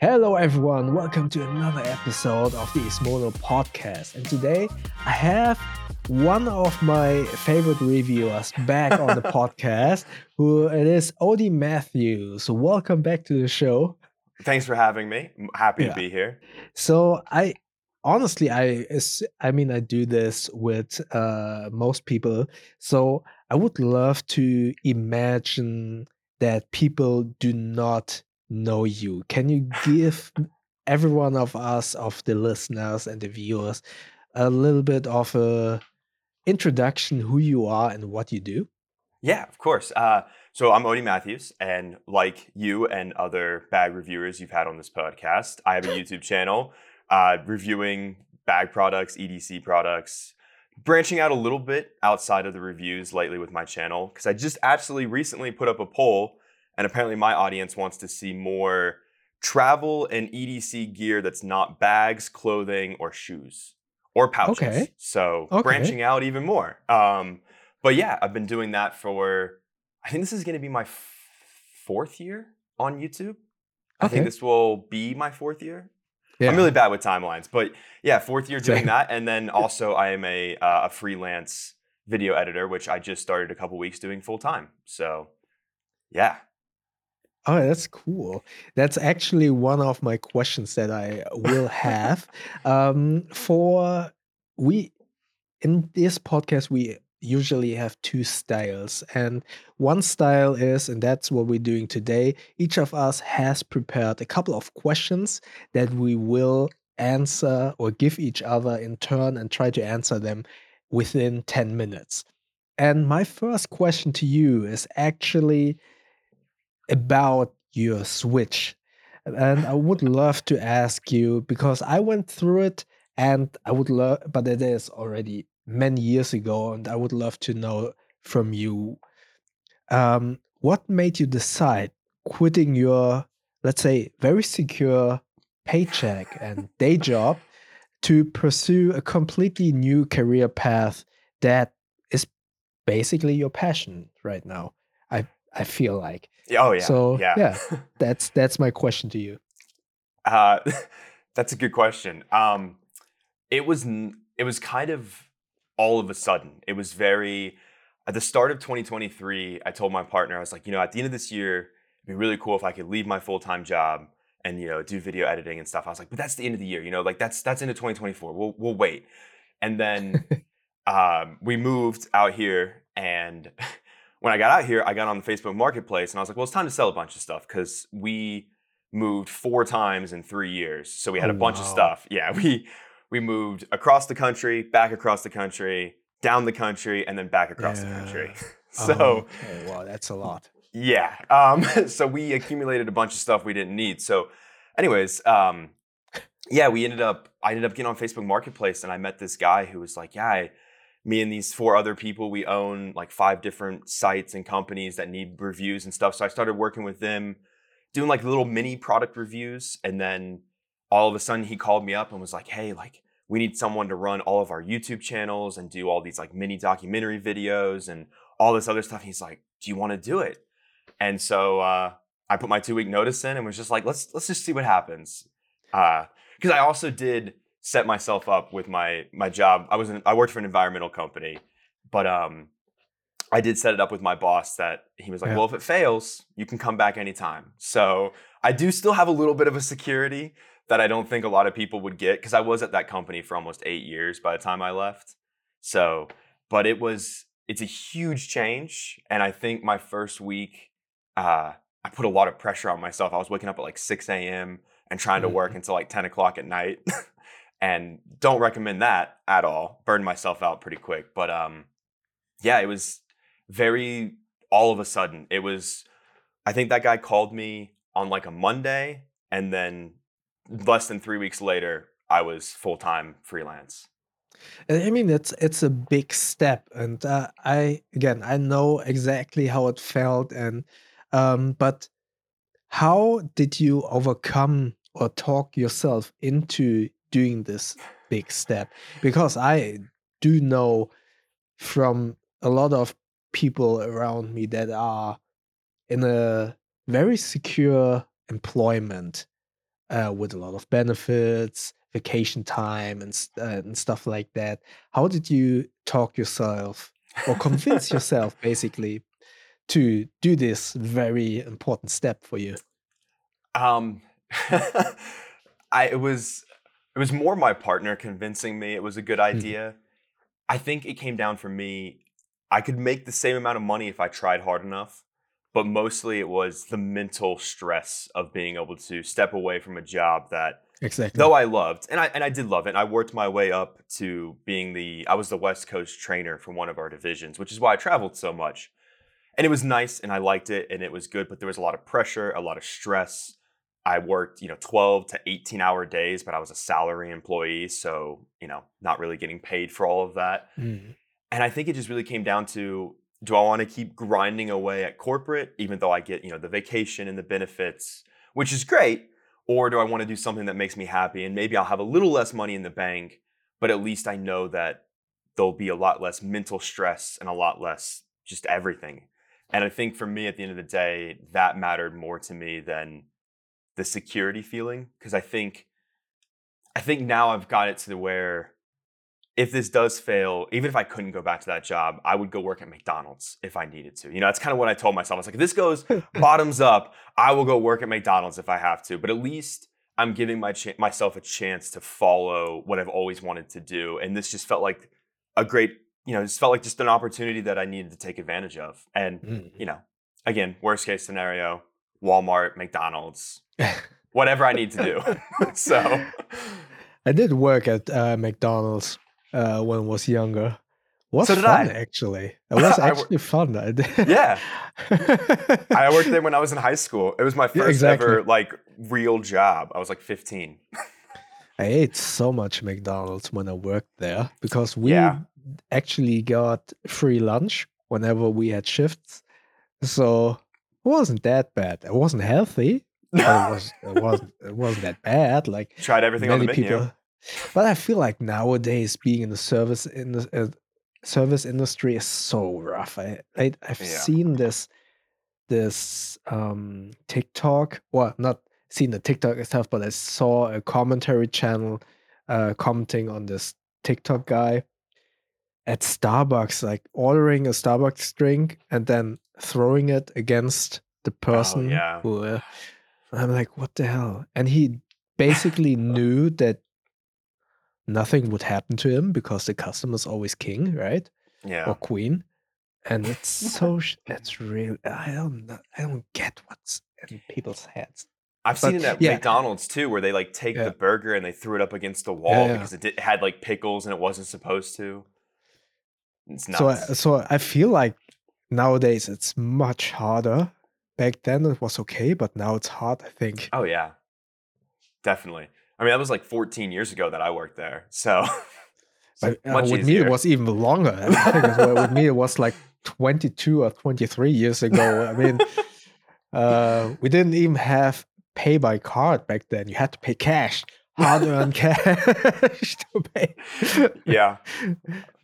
Hello, everyone. Welcome to another episode of the Ismono podcast. And today I have one of my favorite reviewers back on the podcast, who it is Odie Matthews. Welcome back to the show. Thanks for having me. I'm happy Yeah. to be here. So I honestly I I mean I do this with uh most people. So I would love to imagine that people do not know you. Can you give every one of us of the listeners and the viewers a little bit of a introduction who you are and what you do? Yeah, of course. Uh, so I'm Odie Matthews, and like you and other bag reviewers you've had on this podcast, I have a YouTube channel uh, reviewing bag products, EDC products, branching out a little bit outside of the reviews lately with my channel because I just actually recently put up a poll, and apparently my audience wants to see more travel and EDC gear that's not bags, clothing, or shoes or pouches. Okay. So Okay. branching out even more. Um, but yeah, I've been doing that for. I think this is going to be my f- fourth year on YouTube. I Okay. think this will be my fourth year. Yeah. I'm really bad with timelines, but yeah, fourth year doing Same. that, and then also I am a uh, a freelance video editor, which I just started a couple weeks doing full time. So yeah, Oh, that's cool. That's actually one of my questions that I will have. um, for we in this podcast, we usually have two styles, and one style is, and that's what we're doing today. Each of us has prepared a couple of questions that we will answer or give each other in turn and try to answer them within 10 minutes. And my first question to you is actually about your Switch. And I would love to ask you because I went through it and I would love, but it is already many years ago, and I would love to know from you um, what made you decide quitting your, let's say, very secure paycheck and day job to pursue a completely new career path that is basically your passion right now. I I feel like oh yeah, So, yeah. yeah. that's that's my question to you. Uh, that's a good question. Um, it was it was kind of all of a sudden. It was very at the start of 2023. I told my partner I was like, you know, at the end of this year, it'd be really cool if I could leave my full time job and you know do video editing and stuff. I was like, but that's the end of the year. You know, like that's that's into 2024. We'll we'll wait. And then um, we moved out here and. When I got out here, I got on the Facebook Marketplace and I was like, well, it's time to sell a bunch of stuff because we moved four times in three years. So we had Oh, a bunch of stuff. Yeah, we we moved across the country, back across the country, down the country, and then back across the country. So Oh, okay, wow, that's a lot. yeah, um, so we accumulated a bunch of stuff we didn't need. So, anyways, um, yeah, we ended up. I ended up getting on Facebook Marketplace, and I met this guy who was like, "Yeah, I, me and these four other people, we own like five different sites and companies that need reviews and stuff." So I started working with them, doing like little mini product reviews, and then all of a sudden he called me up and was like, "Hey, like." We need someone to run all of our YouTube channels and do all these like mini documentary videos and all this other stuff. He's like, "Do you want to do it?" And so uh, I put my two week notice in and was just like, let's let's just see what happens. Because I also did set myself up with my my job. I was in, I worked for an environmental company, but um, I did set it up with my boss that he was like, Yeah. well, if it fails, you can come back anytime. So I do still have a little bit of a security that I don't think a lot of people would get because I was at that company for almost eight years by the time I left. So, but it was it's a huge change, and I think my first week, uh, I put a lot of pressure on myself. I was waking up at like six a.m. and trying to work until like ten o'clock at night, and don't recommend that at all. Burned myself out pretty quick, but um, yeah, it was very all of a sudden. It was, I think that guy called me on like a Monday, and then less than three weeks later, I was full time freelance. I mean, it's it's a big step, and uh, I again I know exactly how it felt, and um, but how did you overcome or talk yourself into doing this big step? Because I do know from a lot of people around me that are in a very secure employment uh, with a lot of benefits, vacation time, and uh, and stuff like that. How did you talk yourself or convince yourself basically to do this very important step for you? Um, I it was it was more my partner convincing me it was a good Mm, idea. I think it came down for me. I could make the same amount of money if I tried hard enough, but mostly it was the mental stress of being able to step away from a job that exactly. though I loved, and I and I did love it. And I worked my way up to being the I was the West Coast trainer for one of our divisions, which is why I traveled so much. And it was nice and I liked it and it was good, but there was a lot of pressure, a lot of stress. I worked, you know, 12 to 18 hour days, but I was a salary employee, so, you know, not really getting paid for all of that. Mm, And I think it just really came down to do I want to keep grinding away at corporate even though I get, you know, the vacation and the benefits, which is great, or do I want to do something that makes me happy and maybe I'll have a little less money in the bank, but at least I know that there'll be a lot less mental stress and a lot less just everything. And I think for me at the end of the day, that mattered more to me than the security feeling because I think I think now I've got it to the where if this does fail, even if I couldn't go back to that job, I would go work at McDonald's if I needed to. You know, that's kind of what I told myself. I was like, if this goes bottoms up, I will go work at McDonald's if I have to. But at least I'm giving my ch- myself a chance to follow what I've always wanted to do. And this just felt like a great, you know, this felt like just an opportunity that I needed to take advantage of. And, mm. you know, again, worst case scenario, Walmart, McDonald's, whatever I need to do. so, I did work at uh, McDonald's uh, when I was younger. Was So did fun I. actually. It was actually fun. Yeah. I worked there when I was in high school. It was my first exactly. ever like real job. I was like 15. I ate so much McDonald's when I worked there because we Yeah. actually got free lunch whenever we had shifts. So wasn't that bad. It wasn't healthy, it was it wasn't it wasn't that bad. Like Tried everything on the menu. people. But I feel like nowadays being in the service in the uh, service industry is so rough. I, I I've Yeah. seen this this um TikTok, well, not seen the TikTok itself, but I saw a commentary channel uh commenting on this TikTok guy at Starbucks, like ordering a Starbucks drink and then throwing it against the person Oh, yeah. who uh, I'm like, what the hell? And he basically knew that nothing would happen to him because the customer's always king, right? Yeah. Or queen. And it's so sh- that's real. I don't know. I don't get what's in people's heads. I've seen But, it at yeah. McDonald's too, where they like take Yeah. the burger and they threw it up against the wall yeah. because it did, had like pickles and it wasn't supposed to. It's nuts. So, I, so I feel like nowadays it's much harder. Back then it was okay, but now it's hard. I think. oh yeah, definitely. I mean, that was like 14 years ago that I worked there, so But, uh, much with me, it was even longer. I think it with me, it was like 22 or 23 years ago. I mean, uh, we didn't even have pay by card back then. You had to pay cash, hard earned cash to pay. yeah.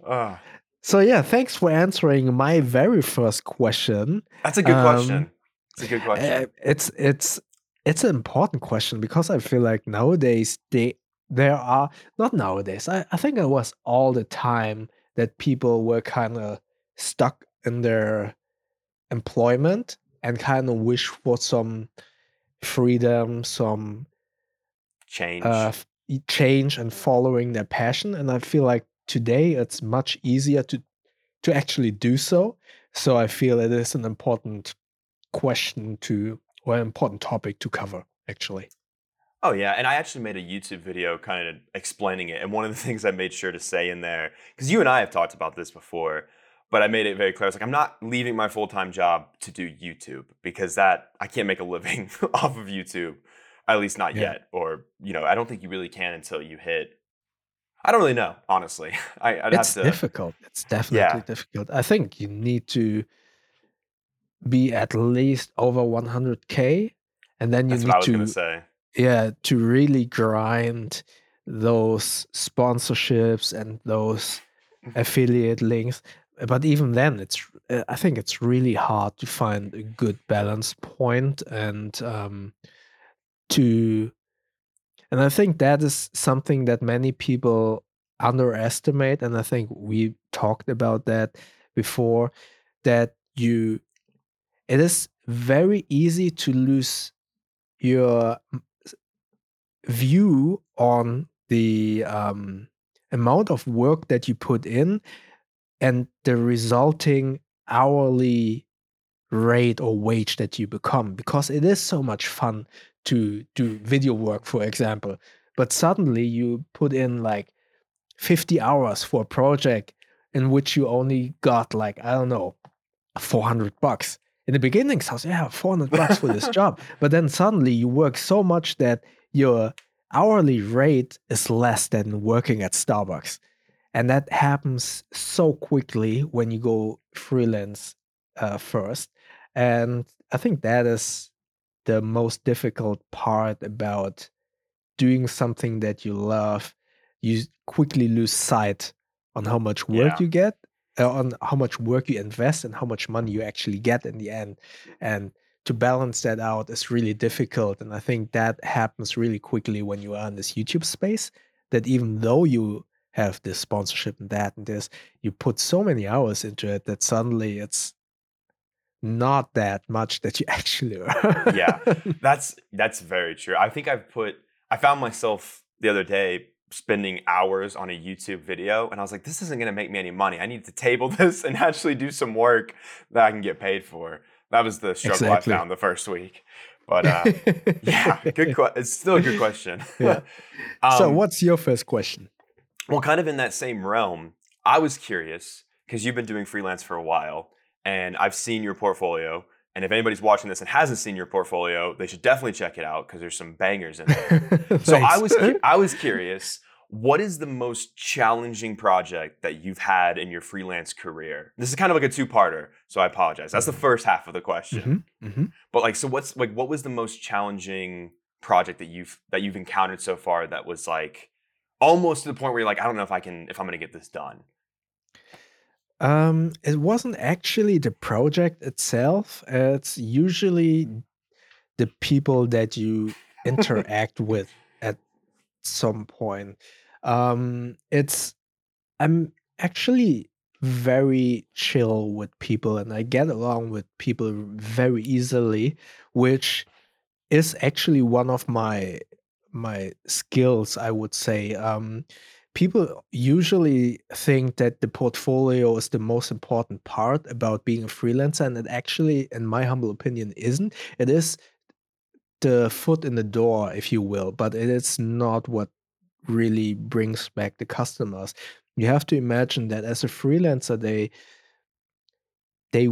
Ugh. So, yeah, thanks for answering my very first question. that's a good Um, question. It's a good question. Uh, it's it's it's an important question because I feel like nowadays they there are not nowadays. I, I think it was all the time that people were kind of stuck in their employment and kind of wish for some freedom, some Change. uh, f- e- change and following their passion. And I feel like today it's much easier to to actually do so. So I feel it is an important question to or an important topic to cover. Actually, Oh yeah, and I actually made a YouTube video kind of explaining it. And one of the things I made sure to say in there, because you and I have talked about this before, but I made it very clear. I was like, I'm not leaving my full time job to do YouTube because that I can't make a living off of YouTube, at least not Yeah. yet. Or you know, I don't think you really can until you hit. I don't really know, honestly. I, I'd it's have to. difficult. It's definitely difficult. I think you need to be at least over 100k, and then you That's what I was need say. yeah to really grind those sponsorships and those affiliate links but even then it's uh, i think it's really hard to find a good balance point and um to And I think that is something that many people underestimate. And I think we talked about that before that you, it is very easy to lose your view on the um, amount of work that you put in and the resulting hourly rate or wage that you become because it is so much fun to do video work for example but suddenly you put in like 50 hours for a project in which you only got like i don't know 400 bucks. In the beginning sounds yeah 400 bucks for this job. But then suddenly you work so much that your hourly rate is less than working at starbucks. And that happens so quickly when you go freelance uh, first. And I think that is the most difficult part about doing something that you love. You quickly lose sight on how much work Yeah. you get, uh, on how much work you invest, and how much money you actually get in the end. And to balance that out is really difficult. And I think that happens really quickly when you are in this YouTube space. That even though you have this sponsorship and that and this, you put so many hours into it that suddenly it's not that much that you actually Yeah. That's that's very true. I think I've put I found myself the other day spending hours on a YouTube video and I was like, this isn't gonna make me any money. I need to table this and actually do some work that I can get paid for. That was the struggle Exactly. I found the first week. But uh, yeah, good. Que- it's still a good question. Yeah. so, Um, what's your first question? Well, kind of in that same realm, I was curious because you've been doing freelance for a while and I've seen your portfolio. And if anybody's watching this and hasn't seen your portfolio, they should definitely check it out because there's some bangers in there. So I was I was curious, what is the most challenging project that you've had in your freelance career? This is kind of like a two-parter, so I apologize. That's the Mhm. first half of the question. Mhm, mhm. But like so what's like what was the most challenging project that you've that you've encountered so far that was like almost to the point where you're like I don't know if I can if I'm to get this done. Um, it wasn't actually the project itself. It's usually the people that you interact with at some point. Um, it's I'm actually very chill with people and I get along with people very easily, which is actually one of my my skills, I would say. Um, people usually think that the portfolio is the most important part about being a freelancer, and it actually, in my humble opinion, isn't. It is the foot in the door, if you will, but it is not what really brings back the customers. You have to imagine that as a freelancer, they they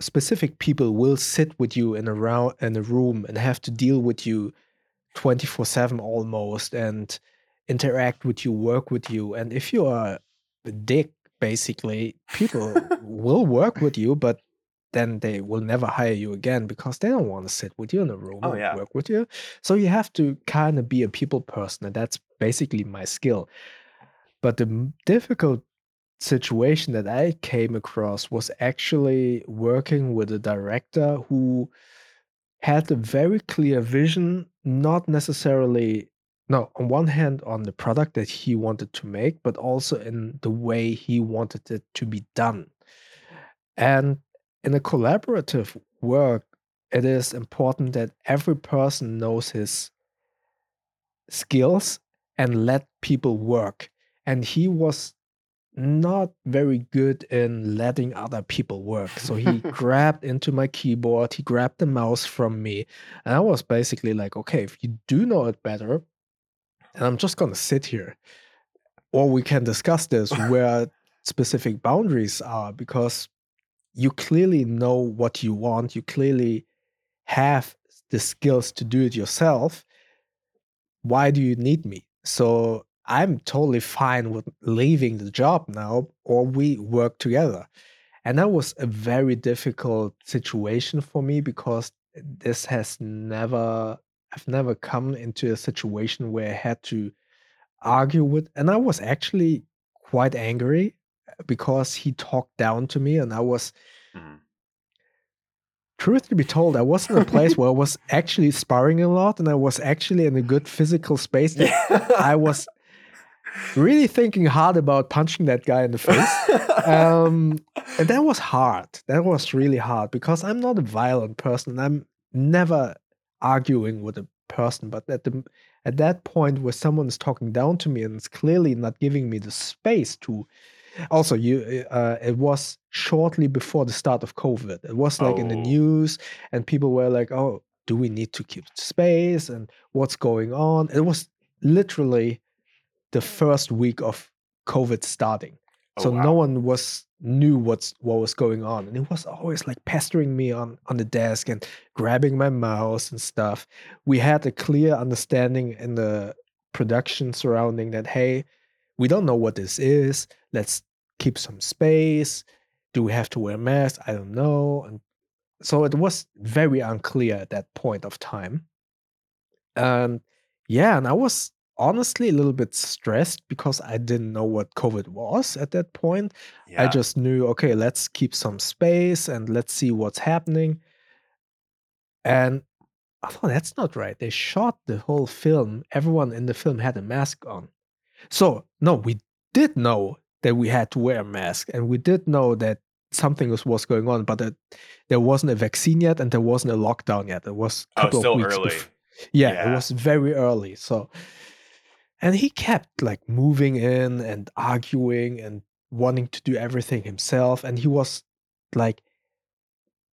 specific people will sit with you in a round in a room and have to deal with you 24/7 almost and interact with you, work with you. And if you are a dick, basically, people will work with you, but then they will never hire you again because they don't want to sit with you in a room Oh and yeah. work with you. So you have to kind of be a people person, and that's basically my skill. But the difficult situation that I came across was actually working with a director who had a very clear vision, not necessarily, no, on one hand, on the product that he wanted to make, but also in the way he wanted it to be done. And in a collaborative work, it is important that every person knows his skills and let people work. And he was not very good in letting other people work. So he grabbed into my keyboard, he grabbed the mouse from me, and I was basically like, okay, if you do know it better, and I'm just gonna sit here, or we can discuss this where specific boundaries are, because you clearly know what you want, you clearly have the skills to do it yourself. Why do you need me? So I'm totally fine with leaving the job now, or we work together. And that was a very difficult situation for me because this has never, I've never come into a situation where I had to argue with, and I was actually quite angry because he talked down to me and I was Mhm. truth to be told, I was in a place where I was actually sparring a lot and I was actually in a good physical space. That I was really thinking hard about punching that guy in the face. Um, and that was hard. That was really hard because I'm not a violent person. I'm never arguing with a person, but at the at that point where someone is talking down to me and it's clearly not giving me the space to also you uh, it was shortly before the start of covid. It was like in the Oh. news and people were like oh do we need to keep space and what's going on? It was literally the first week of covid starting. Oh, so no one was knew what's what was going on and it was always like pestering me on on the desk and grabbing my mouse and stuff. We had a clear understanding in the production surrounding that hey we don't know what this is. Let's keep some space. Do we have to wear masks i don't know. And so it was very unclear at that point of time. Um yeah and i was honestly a little bit stressed because i didn't know what covid was at that point I just knew, okay, let's keep some space and let's see what's happening. And I thought that's not right. They shot the whole film. Everyone in the film had a mask on. So, no, we did know that we had to wear a mask and we did know that something was, was going on, but that there wasn't a vaccine yet and there wasn't a lockdown yet. It was a Oh, couple still of weeks early. bef- yeah, it was very early. So, and he kept like moving in and arguing and wanting to do everything himself. And he was like,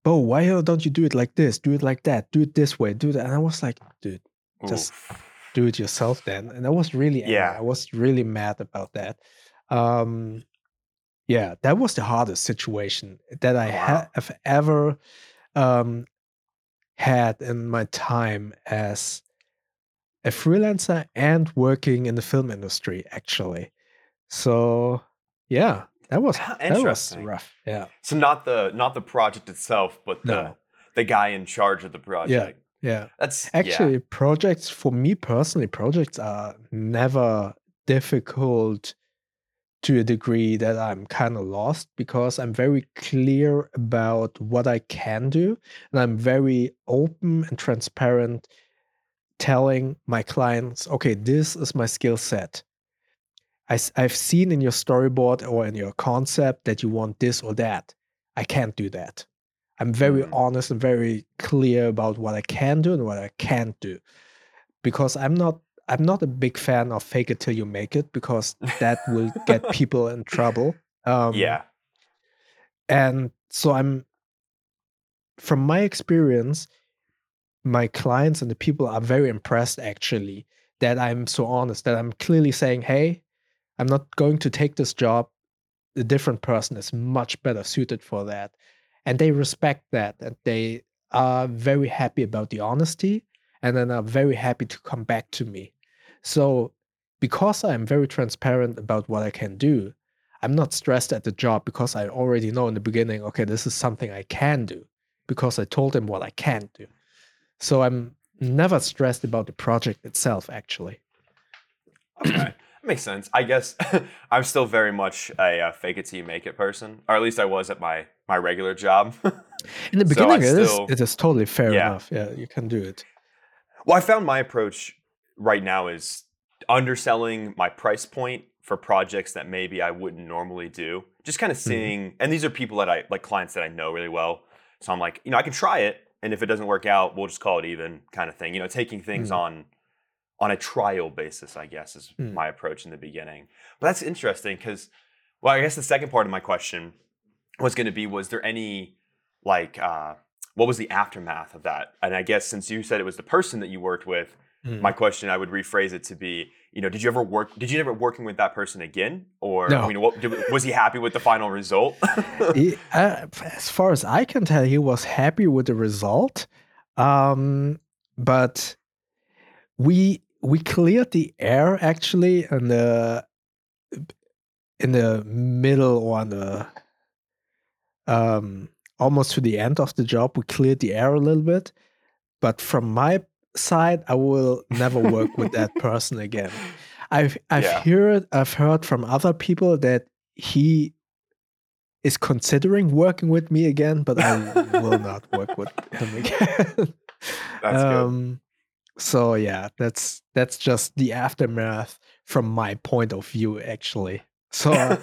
Bo, why don't you do it like this? Do it like that. Do it this way. Do that. And I was like, dude, just Oof. do it yourself then. And I was really angry. Yeah. I was really mad about that. Um, yeah, that was the hardest situation that I ha- have ever um, had in my time as a freelancer and working in the film industry, actually. So, yeah, that was that was rough. Yeah, So not the not the project itself, but the No. the guy in charge of the project. yeah. That's Actually, projects for me personally, projects are never difficult to a degree that I'm kind of lost because I'm very clear about what I can do and I'm very open and transparent telling my clients, okay, this is my skill set. I, have seen in your storyboard or in your concept that you want this or that. I can't do that. I'm very Mm. honest and very clear about what I can do and what I can't do. Because I'm not I'm not a big fan of fake it till you make it because that will get people in trouble. Um, yeah. and so I'm, from my experience, my clients and the people are very impressed actually that I'm so honest, that I'm clearly saying, hey, I'm not going to take this job. A different person is much better suited for that. And they respect that and they are very happy about the honesty and then are very happy to come back to me. So, because I'm very transparent about what I can do, I'm not stressed at the job because I already know in the beginning, okay, this is something I can do because I told them what I can't do. So I'm never stressed about the project itself, actually. Okay. That makes sense. I guess I'm still very much a uh, fake it till you make it person, or at least I was at my my regular job. In the So beginning, it is it is totally fair Yeah. enough. Yeah, you can do it. well, I found my approach right now is underselling my price point for projects that maybe I wouldn't normally do. Just kind of Mm-hmm. seeing, and these are people that I like clients that I know really well. So I'm like, you know, I can try it, and if it doesn't work out, we'll just call it even, kind of thing. You know, taking things Mm. on on a trial basis, I guess, is Mm. my approach in the beginning. But that's interesting because, well, I guess the second part of my question was going to be, was there any like, uh, what was the aftermath of that? And I guess since you said it was the person that you worked with, Mm. my question I would rephrase it to be, you know, did you ever work? Did you ever working with that person again, or No. you know, what, did, was he happy with the final result? He- uh, as far as I can tell, he was happy with the result. Um, but we we cleared the air actually in the in the middle or on the um almost to the end of the job. We cleared the air a little bit. But from my side, I will never work with that person again. I've I've Yeah. heard I've heard from other people that he is considering working with me again, but I will not work with him again. That's good. um, so yeah, that's that's just the aftermath from my point of view, actually. So uh,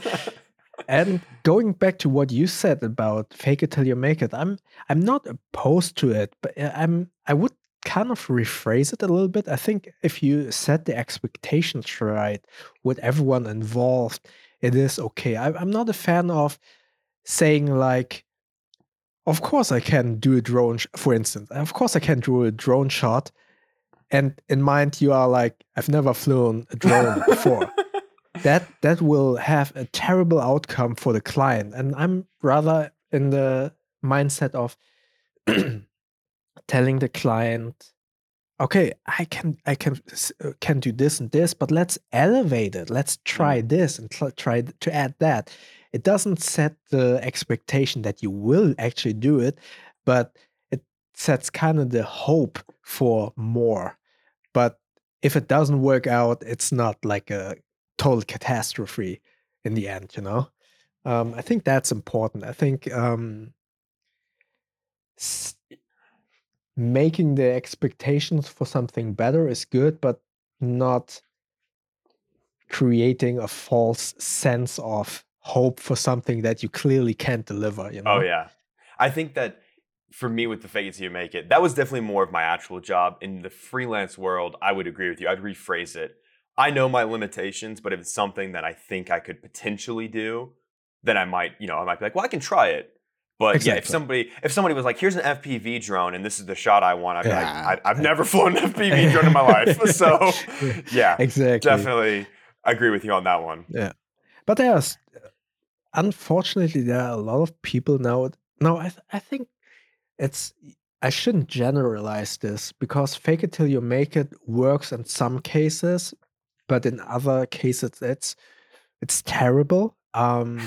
and going back to what you said about fake it till you make it, I'm I'm not opposed to it, but uh, I'm I would kind of rephrase it a little bit. I think if you set the expectations right with everyone involved, it is okay. I, I'm not a fan of saying like, of course I can do a drone, sh- for instance. Of course I can do a drone shot, and in mind you are like, I've never flown a drone before. that that will have a terrible outcome for the client, and I'm rather in the mindset of telling the client okay i can i can uh, can do this and this but let's elevate it. Let's try this and try to add that. It doesn't set the expectation that you will actually do it but it sets kind of the hope for more. But if it doesn't work out it's not like a total catastrophe in the end you know? Um, i think that's important. I think um, making the expectations for something better is good, but not creating a false sense of hope for something that you clearly can't deliver. You oh, know? Oh yeah, I think that for me with the fake it till you make it, that was definitely more of my actual job. In the freelance world, I would agree with you. I'd rephrase it. I know my limitations, but if it's something that I think I could potentially do, then I might, you know, I might be like, well, I can try it. But yeah, if somebody if somebody was like, "Here's an FPV drone, and this is the shot I want," I'd be Yeah. like, I, "I've never flown an FPV drone in my life." So yeah, exactly. definitely agree with you on that one. Yeah, but there's unfortunately there are a lot of people now. No, I th- I think it's I shouldn't generalize this because fake it till you make it works in some cases, but in other cases it's it's terrible. Um,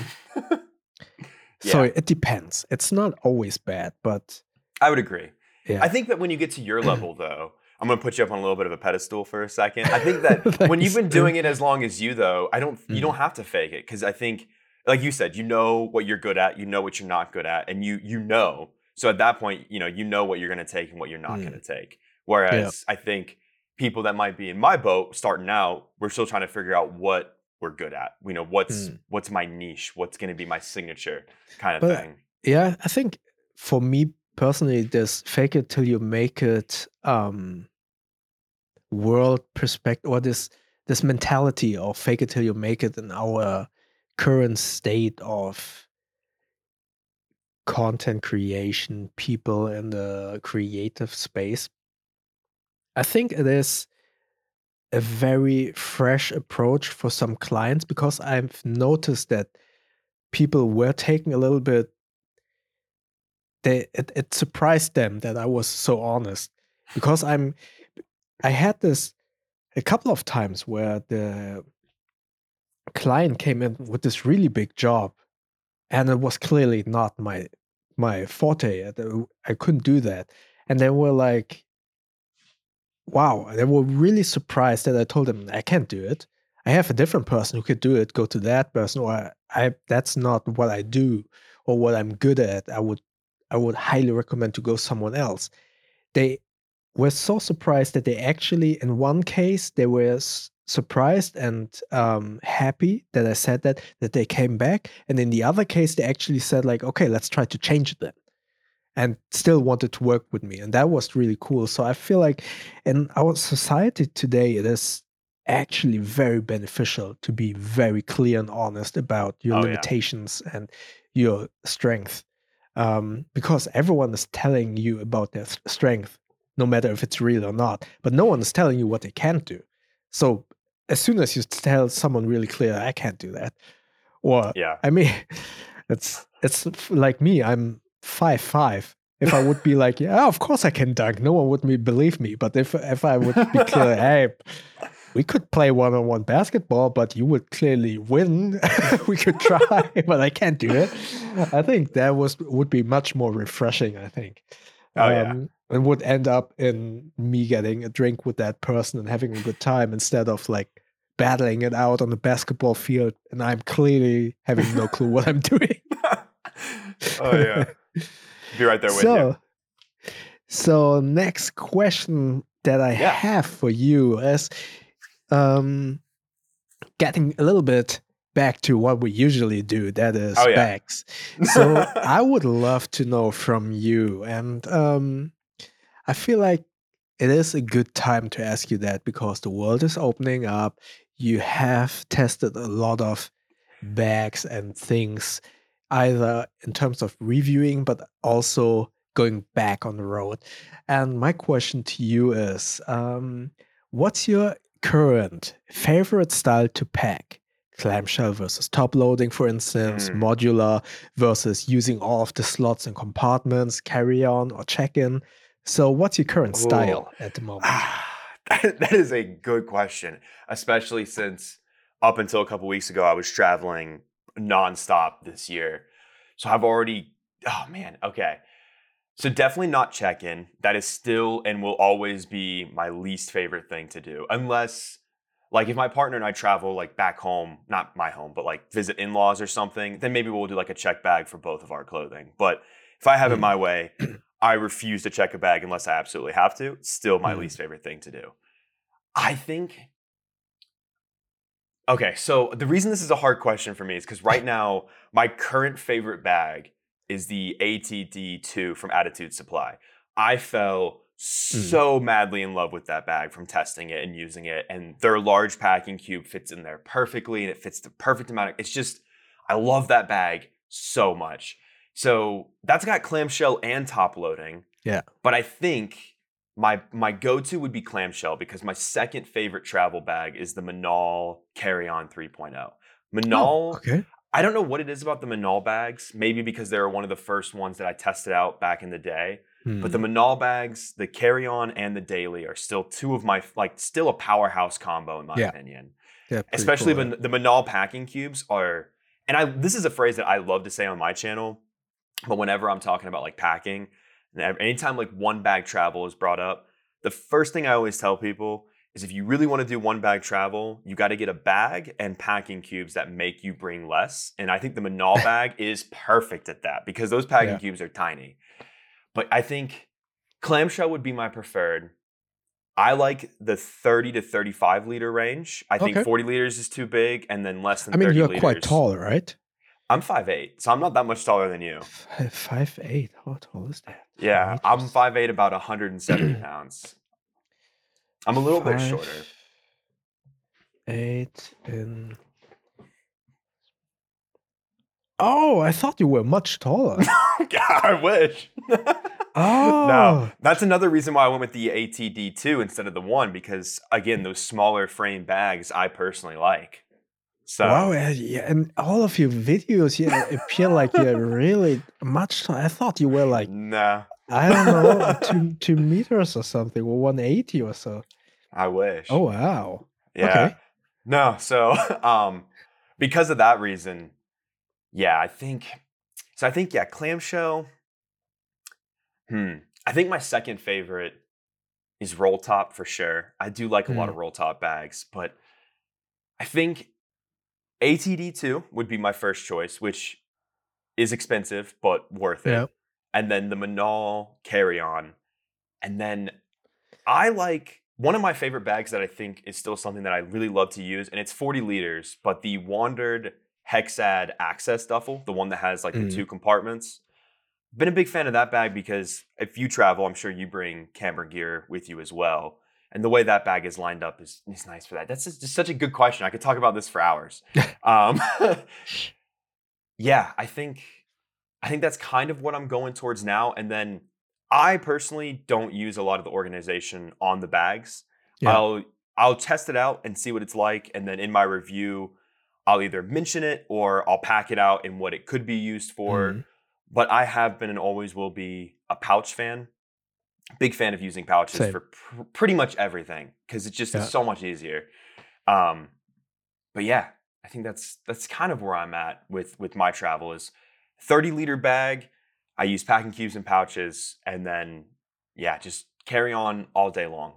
so it depends. It's not always bad, but I would agree. yeah. I think that when you get to your level, though, I'm going to put you up on a little bit of a pedestal for a second. I think that when you've been doing it as long as you, though, I don't. You Mhm. don't have to fake it because I think, like you said, you know what you're good at, you know what you're not good at, and you you know. So at that point, you know you know what you're going to take and what you're not Mm. going to take. Whereas I think people that might be in my boat starting out, we're still trying to figure out what we're good at. You know what's Mm. what's my niche, what's going to be my signature kind of But- thing. yeah, I think for me personally, this fake it till you make it um world perspective or this this mentality of fake it till you make it in our current state of content creation, people in the creative space. I think it is a very fresh approach for some clients because I've noticed that people were taking a little bit they it, it surprised them that I was so honest because I'm I had this a couple of times where the client came in with this really big job and it was clearly not my my forte. I- I couldn't do that. And they were like wow they were really surprised that I told them I can't do it. I have a different person who could do it go to that person or I that's not what I do or what I'm good at. I would I would highly recommend to go someone else. They were so surprised that they actually, in one case, they were s- surprised and um, happy that I said that that they came back, and in the other case, they actually said like, okay, let's try to change it then, and still wanted to work with me, and that was really cool. So I feel like in our society today, it is actually very beneficial to be very clear and honest about your Oh, yeah. limitations and your strength um, because everyone is telling you about their strength, no matter if it's real or not. But no one is telling you what they can't do. So as soon as you tell someone really clear, I can't do that, or Yeah. I mean, it's it's like me. I'm five five. If I would be like, yeah, of course I can dunk, no one would believe me. But if if I would be clear, hey, we could play one on one basketball, but you would clearly win. we could try, but I can't do it. I think that was would be much more refreshing. I think. Oh, yeah. Um, and would end up in me getting a drink with that person and having a good time instead of like battling it out on the basketball field and I'm clearly having no clue what I'm doing. Oh yeah. Be right there with so, you. So next question that I Yeah. have for you is um getting a little bit back to what we usually do, that is Oh, yeah. bags. So I would love to know from you. And um I feel like it is a good time to ask you that because the world is opening up. You have tested a lot of bags and things, either in terms of reviewing, but also going back on the road. And my question to you is um, what's your current favorite style to pack? Clamshell versus top loading, for instance, Mm. modular versus using all of the slots and compartments, carry on or check in. So, what's your current style at the moment? that that is a good question, especially since up until a couple weeks ago, I was traveling nonstop this year. So I've already, oh man, okay. So definitely not check in. That is still and will always be my least favorite thing to do. Unless, like, if my partner and I travel, like, back home, not my home, but like visit in laws or something, then maybe we'll do like a check bag for both of our clothing. But if I have it Mm. my way, I refuse to check a bag unless I absolutely have to. It's still my Mm. least favorite thing to do. I think. Okay, so the reason this is a hard question for me is because right now my current favorite bag is the ATD2 from Attitude Supply. I fell hmm. so madly in love with that bag from testing it and using it, and their large packing cube fits in there perfectly, and it fits the perfect amount of. It's just, I love that bag so much. So that's got clamshell and top loading. Yeah. But I think my my go-to would be clamshell because my second favorite travel bag is the Minaal Carry-On 3.0. Minaal, Oh, okay. I don't know what it is about the Minaal bags. Maybe because they were one of the first ones that I tested out back in the day. But the Hmm. Minaal bags, the Carry-On and the Daily are still two of my like still a powerhouse combo in my Yeah. opinion Yeah, especially cool, when the Minaal packing cubes are and I this is a phrase that I love to say on my channel, but whenever I'm talking about like packing, and anytime like one bag travel is brought up, the first thing I always tell people is if you really want to do one bag travel, you got to get a bag and packing cubes that make you bring less. And I think the Minaal bag is perfect at that because those packing Yeah. cubes are tiny. But I think clamshell would be my preferred. I like the 30 to 35 liter range. I think 40 liters is too big, and then less than I mean, 30 you're liters. quite tall, right? I'm 5'8, so I'm not that much taller than you. Five, five eight. How tall is that? Yeah, Five I'm meters? 5'8, about 170 pounds. I'm a little bit shorter. Eight and. Oh, I thought you were much taller. I wish. Oh, No, that's another reason why I went with the ATD2 instead of the one because again, those smaller frame bags I personally like. So wow! Yeah, and all of your videos, yeah, appear like you're really much. I thought you were like nah, I don't know, two two meters or something, or one eighty or so. I wish. Oh wow! yeah. Okay. No, so um because of that reason, yeah, I think so I think yeah, clamshell. Hmm. I think my second favorite is roll top for sure. I do like a lot Hmm. of roll top bags, but I think ATD2 would be my first choice, which is expensive but worth it. And then the Minaal carry on. And then I like one of my favorite bags that I think is still something that I really love to use, and it's 40 liters, but the Wandrd Hexad Access Duffel, the one that has like Mm. the two compartments. Been a big fan of that bag because if you travel, I'm sure you bring camera gear with you as well. And the way that bag is lined up is, is nice for that. That's just, just such a good question. I could talk about this for hours. um, yeah, I think I think that's kind of what I'm going towards now. And then I personally don't use a lot of the organization on the bags. Yeah. I'll I'll test it out and see what it's like, and then in my review, I'll either mention it or I'll pack it out in what it could be used for. Mhm. But I have been and always will be a pouch fan. Big fan of using pouches Same. for pr- pretty much everything because it just Yeah. is so much easier. Um, but yeah, I think that's that's kind of where I'm at with with my travel is 30 liter bag. I use packing cubes and pouches, and then yeah, just carry on all day long.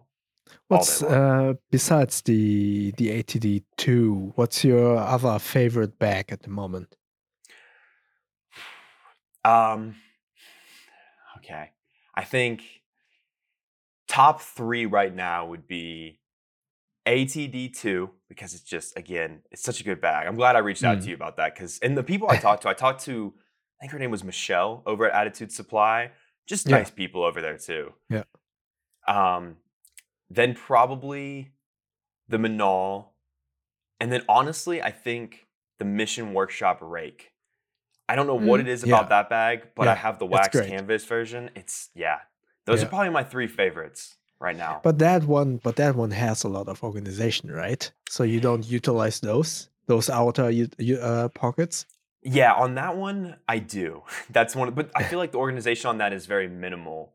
What's long. uh besides the the ATD two? What's your other favorite bag at the moment? Um, okay. I think top three right now would be ATD2 because it's just again, it's such a good bag. I'm glad I reached out to Mm. you about that because and the people I talked to, I talked to, I think her name was Michelle over at Attitude Supply. Just Yeah. nice people over there too. Yeah. Um, then probably the Minaal, and then honestly, I think the Mission Workshop Rake. I don't know what Mm, it is yeah. about that bag, but I have the wax canvas version. It's yeah, those Yeah. are probably my three favorites right now. But that one, but that one has a lot of organization, right? So you don't utilize those those outer uh, pockets. Yeah, on that one, I do. That's one, but I feel like the organization on that is very minimal.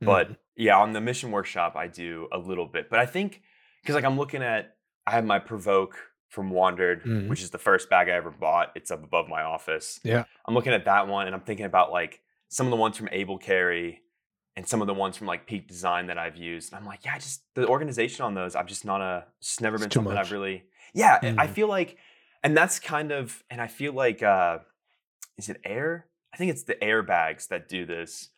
But Mm. yeah, on the mission workshop, I do a little bit. But I think because like I'm looking at, I have my provoke from Wandrd, Mhm. which is the first bag I ever bought. It's up above my office. Yeah. I'm looking at that one, and I'm thinking about like some of the ones from Able Carry, and some of the ones from like Peak Design that I've used. And I'm like, yeah, I just the organization on those, I've just not a, it's just never It's been something. I've really. Yeah, I- I Mhm. feel like, and that's kind of, and I feel like, uh is it Aer? I think it's the Aer bags that do this,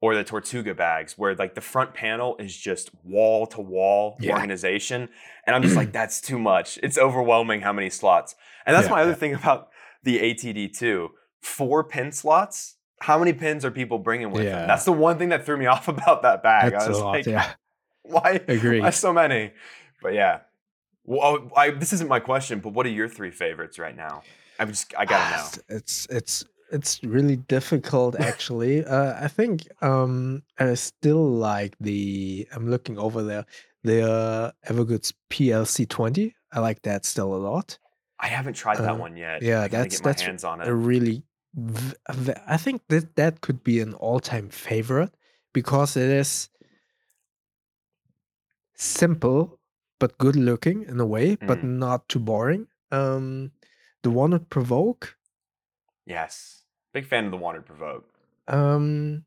or the Tortuga bags, where like the front panel is just wall to wall organization, and I'm just like, that's too much. It's overwhelming how many slots. And that's Yeah, my other yeah. thing about the ATD too. Four pin slots. How many pins are people bringing with Yeah. them? That's the one thing that threw me off about that bag. That's I was a lot. like, yeah, why? agree. Why so many? But yeah. Well, I, this isn't my question, but what are your three favorites right now? I'm just, I gotta know. Ah, It's it's it's really difficult actually. uh, I think um, I still like the. I'm looking over there. The uh, Evergoods PLC twenty. I like that still a lot. I haven't tried that Uh, one yet. yeah, that's- get my that's hands on it. a really v- a ve- I think that that could be an all-time favorite because it is simple but good looking in a way, but Mm. not too boring. Um, the one with provoke. yes, big fan of the Wandrd Provoke. Um,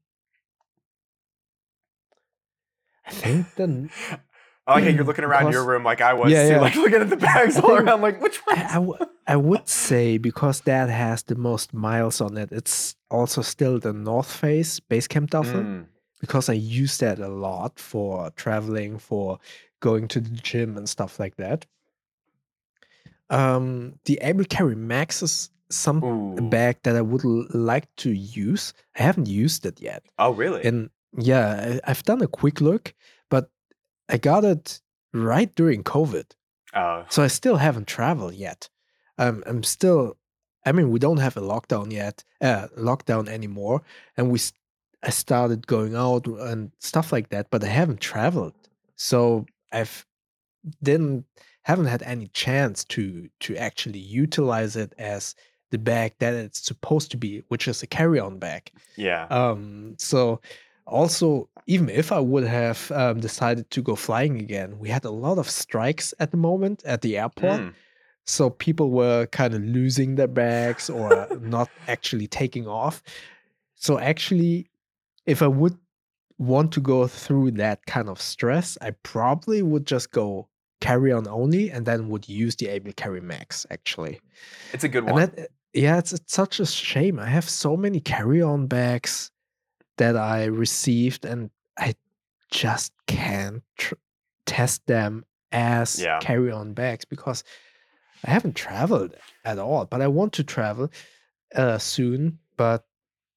I think the I like how you're looking around your room like I was Yeah, too, yeah. like looking at the bags all think- around, like which one? I, I w- I would say because that has the most miles on it. It's also still the North Face Basecamp duffel. Mm, because I use that a lot for traveling, for going to the gym and stuff like that. Um, the Able Carry Max is some Ooh. bag that I would l- like to use. I haven't used it yet, Oh, really? and yeah, I, I've done a quick look, I got it right during COVID, Oh, so I still haven't traveled yet. Um, I'm still. I mean, we don't have a lockdown yet, uh, lockdown anymore, and we. I started going out and stuff like that, but I haven't traveled, so I've didn't haven't had any chance to to actually utilize it as the bag that it's supposed to be, which is a carry-on bag. yeah. Um, so also, even if I would have um, decided to go flying again, we had a lot of strikes at the moment at the airport. Mm, So people were kind of losing their bags or not actually taking off. So actually, if I would want to go through that kind of stress, I probably would just go carry on only and then would use the Able Carry Max actually. it's a good one. that, yeah, it's, it's such a shame. I have so many carry on bags that I received, and I just can't tr- test them as Yeah. carry on bags because I haven't traveled at all. But I want to travel uh, soon. But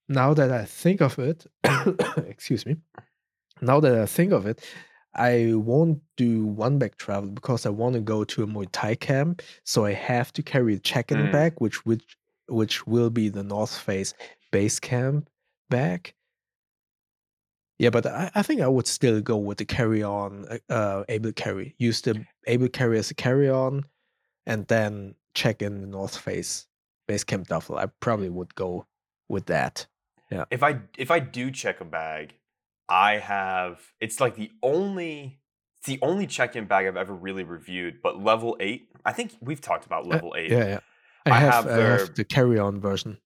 now that I think of it, excuse me, now that I think of it, I won't do one bag travel because I want to go to a Muay Thai camp. So I have to carry a check-in Mm. bag, which which which will be the North Face base camp bag. Yeah, but I, I think I would still go with the carry-on, uh, uh, able carry. Use the able carry as a carry-on, and then check in the North Face base camp duffel. I probably would go with that. Yeah. if I if I do check a bag, I have it's like the only it's the only check-in bag I've ever really reviewed. But Level8, I think we've talked about Uh, Level8. Yeah, yeah. I, I have, have I have the carry-on version.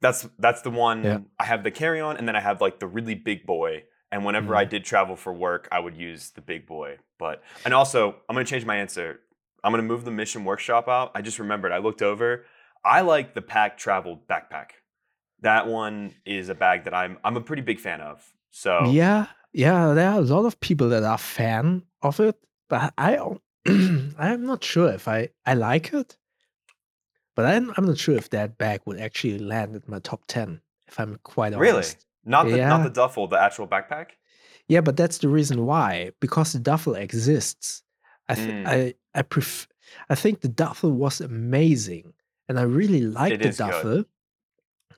That's that's the one Yeah. I have the carry on, and then I have like the really big boy. And whenever I Mm-hmm. did travel for work, I would use the big boy. But and also, I'm gonna change my answer. I'm gonna move the mission workshop out. I just remembered. I looked over. I like the pack travel backpack. That one is a bag that I'm I'm a pretty big fan of. So Yeah, yeah, there are a lot of people that are fan of it, but I I'm not sure if I I like it. But I'm I'm not sure if that bag would actually land at my top 10 if I'm quite honest. really. Not the not the duffel, the actual backpack. Yeah, but that's the reason why because the duffel exists. I th- Mm. I I pref- I think the duffel was amazing and I really liked It the is good. duffel.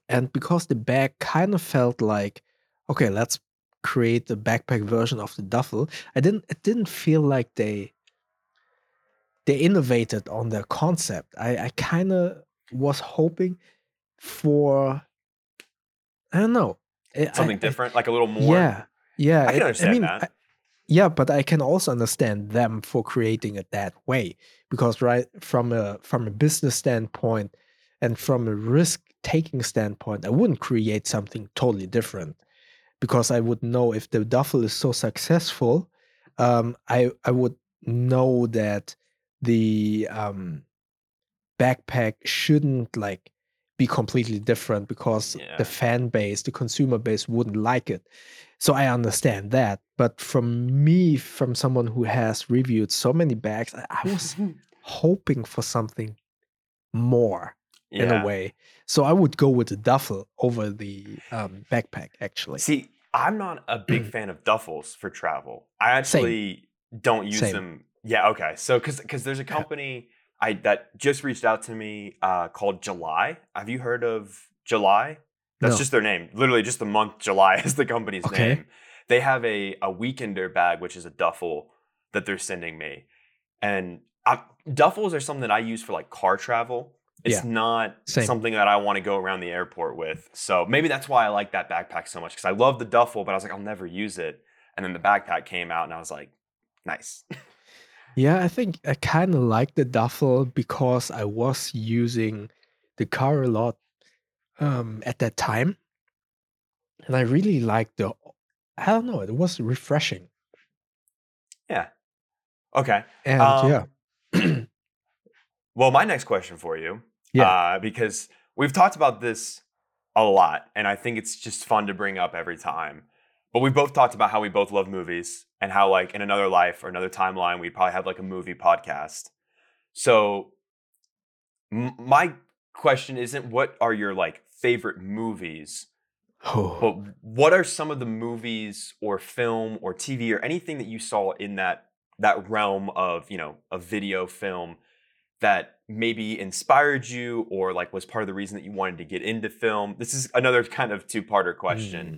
And because the bag kind of felt like okay, let's create the backpack version of the duffel. I didn't it didn't feel like they they innovated on their concept. I I kind of was hoping for I don't know. I- I- Something I- different, like a little more. yeah, yeah. I can it- understand mean, that. I- yeah, but I can also understand them for creating it that way because, right, from a from a business standpoint and from a risk taking standpoint, I wouldn't create something totally different because I would know if the duffel is so successful, um, I I would know that the um, backpack shouldn't like be completely different because Yeah. the fan base, the consumer base wouldn't like it. So I understand that. But from me, from someone who has reviewed so many bags, I, was hoping for something more in a way. So I would go with the duffel over the um, backpack, actually. See, I'm not a big fan of duffels for travel. I actually don't use Same. them. Yeah, okay. So because because there's a company I that just reached out to me uh, called July. Have you heard of July? That's No. just their name. Literally, just the month July is the company's Okay. name. They have a a weekender bag, which is a duffel that they're sending me, and I, duffels are something that I use for like car travel. It's Yeah. not Same. something that I want to go around the airport with. So maybe that's why I like that backpack so much because I love the duffel, but I was like, I'll never use it. And then the backpack came out, and I was like, nice. Yeah, I think I kind of like the duffel because I was using the car a lot um, at that time. And I really liked the, I don't know, it was refreshing. yeah. Okay. And Um, yeah, Well, my next question for you, Yeah. uh, because we've talked about this a lot, and I think it's just fun to bring up every time. But we both talked about how we both love movies and how, like, in another life or another timeline, we'd probably have like a movie podcast. So, m- my question isn't what are your like favorite movies, oh, but what are some of the movies or film or TV or anything that you saw in that that realm of you know a video film that maybe inspired you or like was part of the reason that you wanted to get into film? This is another kind of two-parter question. Hmm.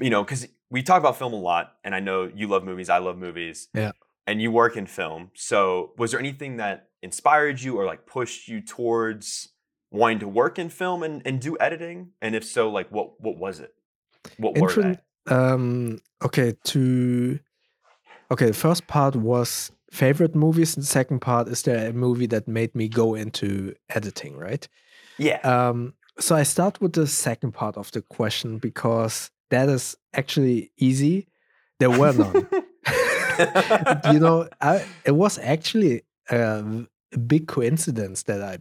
You know, because we talk about film a lot, and I know you love movies, I love movies. Yeah. And you work in film. So was there anything that inspired you or like pushed you towards wanting to work in film and, and do editing? And if so, like what what was it? What were they? um, okay, to, okay, the first part was favorite movies. And the second part, is there a movie that made me go into editing, right? Yeah. Um, so I start with the second part of the question because that is actually easy. There were none. you know, I, it was actually a, a big coincidence that I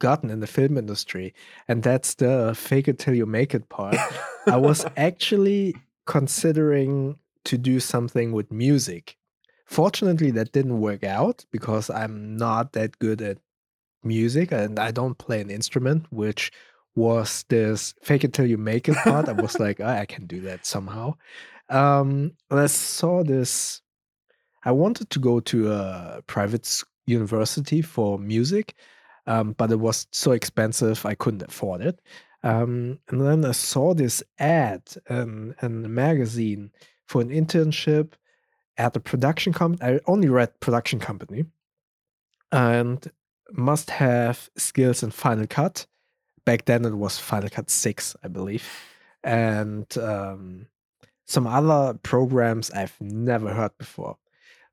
gotten in the film industry, and that's the fake it till you make it part. I was actually considering to do something with music. Fortunately, that didn't work out because I'm not that good at music and I don't play an instrument, which was this fake it till you make it part. I was like, "Ah, I can do that somehow. Um, and I saw this. I wanted to go to a private university for music, um, but it was so expensive I couldn't afford it. Um, and then I saw this ad in, in a magazine for an internship at a production company. I only read production company and must have skills in Final Cut. Back then it was Final Cut 6, I believe. And um, some other programs I've never heard before.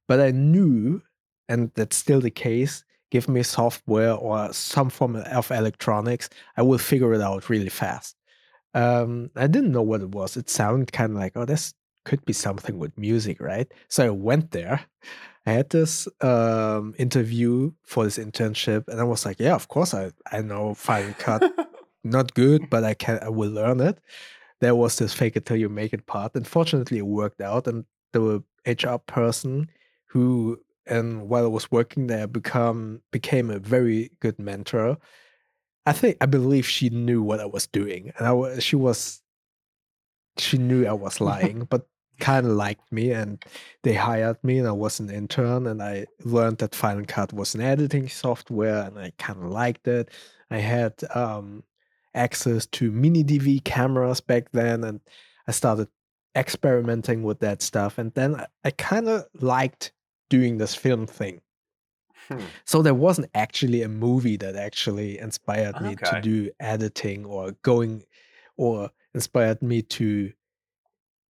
But I knew, and that's still the case, give me software or some form of electronics, I will figure it out really fast. Um, I didn't know what it was. It sounded kind of like, oh, this could be something with music, right? So I went there. I had this um, interview for this internship, and I was like, yeah, of course, I, I know Final Cut not good, but I can I will learn it. There was this fake it till you make it part. Unfortunately, it worked out, and the HR person who and while I was working there become became a very good mentor. I think I believe she knew what I was doing, and I was she was she knew I was lying, but kind of liked me, and they hired me, and I was an intern, and I learned that Final Cut was an editing software, and I kind of liked it. I had um, access to mini DV cameras back then, and I started experimenting with that stuff, and then I, I kind of liked doing this film thing. Hmm. So there wasn't actually a movie that actually inspired me to do editing or going or inspired me to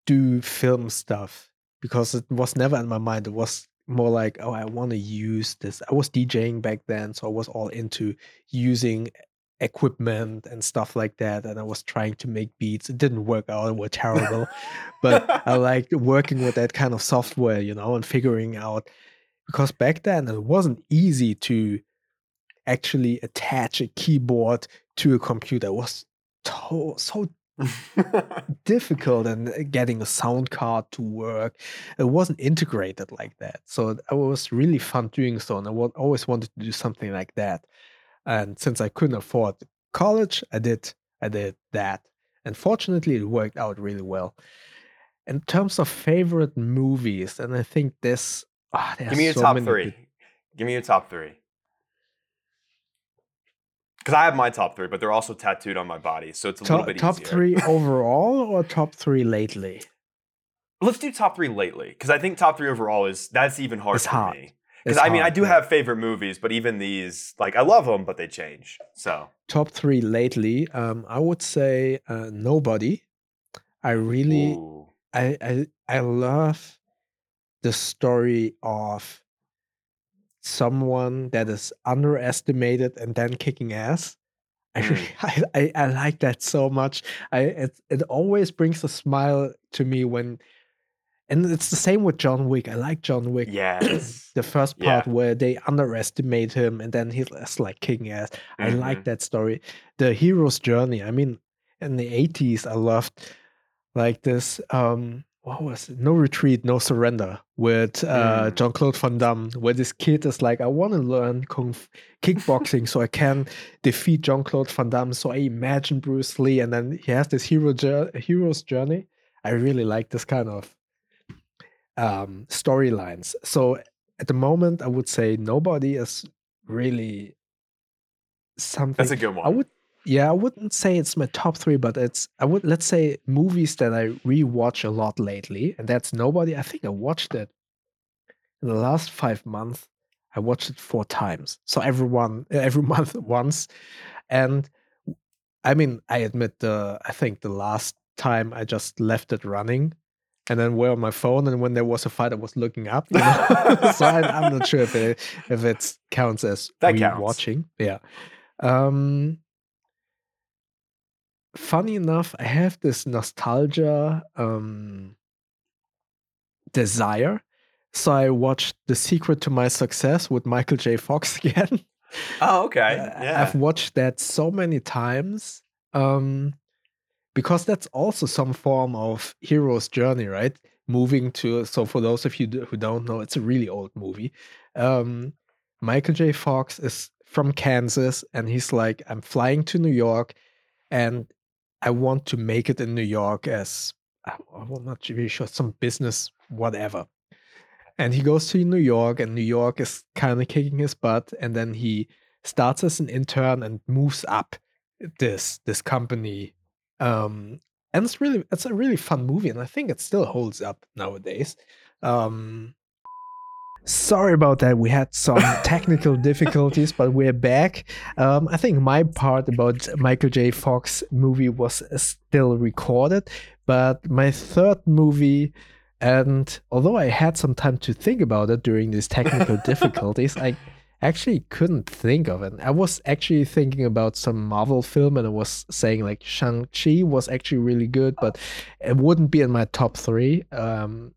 do film stuff because it was never in my mind. It was more like, oh, I want to use this. I was DJing back then, so I was all into using equipment and stuff like that. And I was trying to make beats. It didn't work out, it were terrible. but I liked working with that kind of software, you know, and figuring out because back then it wasn't easy to actually attach a keyboard to a computer. It was to- so difficult and uh, getting a sound card to work. It wasn't integrated like that. So it was really fun doing so. And I always wanted to do something like that. And since I couldn't afford college, I did I did that. And fortunately it worked out really well. In terms of favorite movies, and I think this ah, Give me your so top three. good- Give me your top three. Because I have my top three, but they're also tattooed on my body, so it's a little top, bit top easier. three overall or top three lately? Let's do top three lately, because I think top three overall is that's even hard It's for hard. me. Because I mean, I do yeah. have favorite movies, but even these, like, I love them, but they change. So top three lately. Um, I would say uh, nobody. I really, Ooh. I, I, I love the story of someone that is underestimated and then kicking ass. I, Mm. really- I, I, I like that so much. I it, it always brings a smile to me when, and it's the same with John Wick. I like John Wick. yes. the first Yeah. part where they underestimate him and then he's like kicking ass. I like Mhm. that story. The hero's journey. I mean, in the 80s, I loved like this. Um, what was it? No retreat, no surrender with uh, Mm. Jean Claude Van Damme, where this kid is like, I want to learn kung f- kickboxing so I can defeat Jean Claude Van Damme. So I imagine Bruce Lee, and then he has this hero hero's journey. I really like this kind of um, storylines. So at the moment, I would say nobody is really something. That's a good one. I would, yeah, I wouldn't say it's my top three, but it's I would let's say movies that I rewatch a lot lately, and that's nobody. I think I watched it in the last five months. I watched it four times, so everyone every month once, and I mean, I admit the I think the last time I just left it running. And then were on my phone, and when there was a fight, I was looking up. You know? so I, I'm not sure if it if it counts as That counts. rewatching. Yeah. Um, funny enough, I have this nostalgia um, desire. So I watched The Secret to My Success with Michael J. Fox again. oh, okay. Uh, Yeah. I've watched that so many times. Um, because that's also some form of hero's journey, right? Moving to so for those of you who don't know, it's a really old movie. Um, Michael J. Fox is from Kansas, and he's like, I'm flying to New York, and I want to make it in New York as I'm not really sure some business, whatever. And he goes to New York, and New York is kind of kicking his butt, and then he starts as an intern and moves up this this company um and it's really it's a really fun movie and i think it still holds up nowadays um sorry about that we had some technical difficulties but we're back um i think my part about michael j fox movie was still recorded but my third movie and although i had some time to think about it during these technical difficulties i actually couldn't think of it. I was actually thinking about some Marvel film and I was saying like Shang-Chi was actually really good, but it wouldn't be in my top three. Um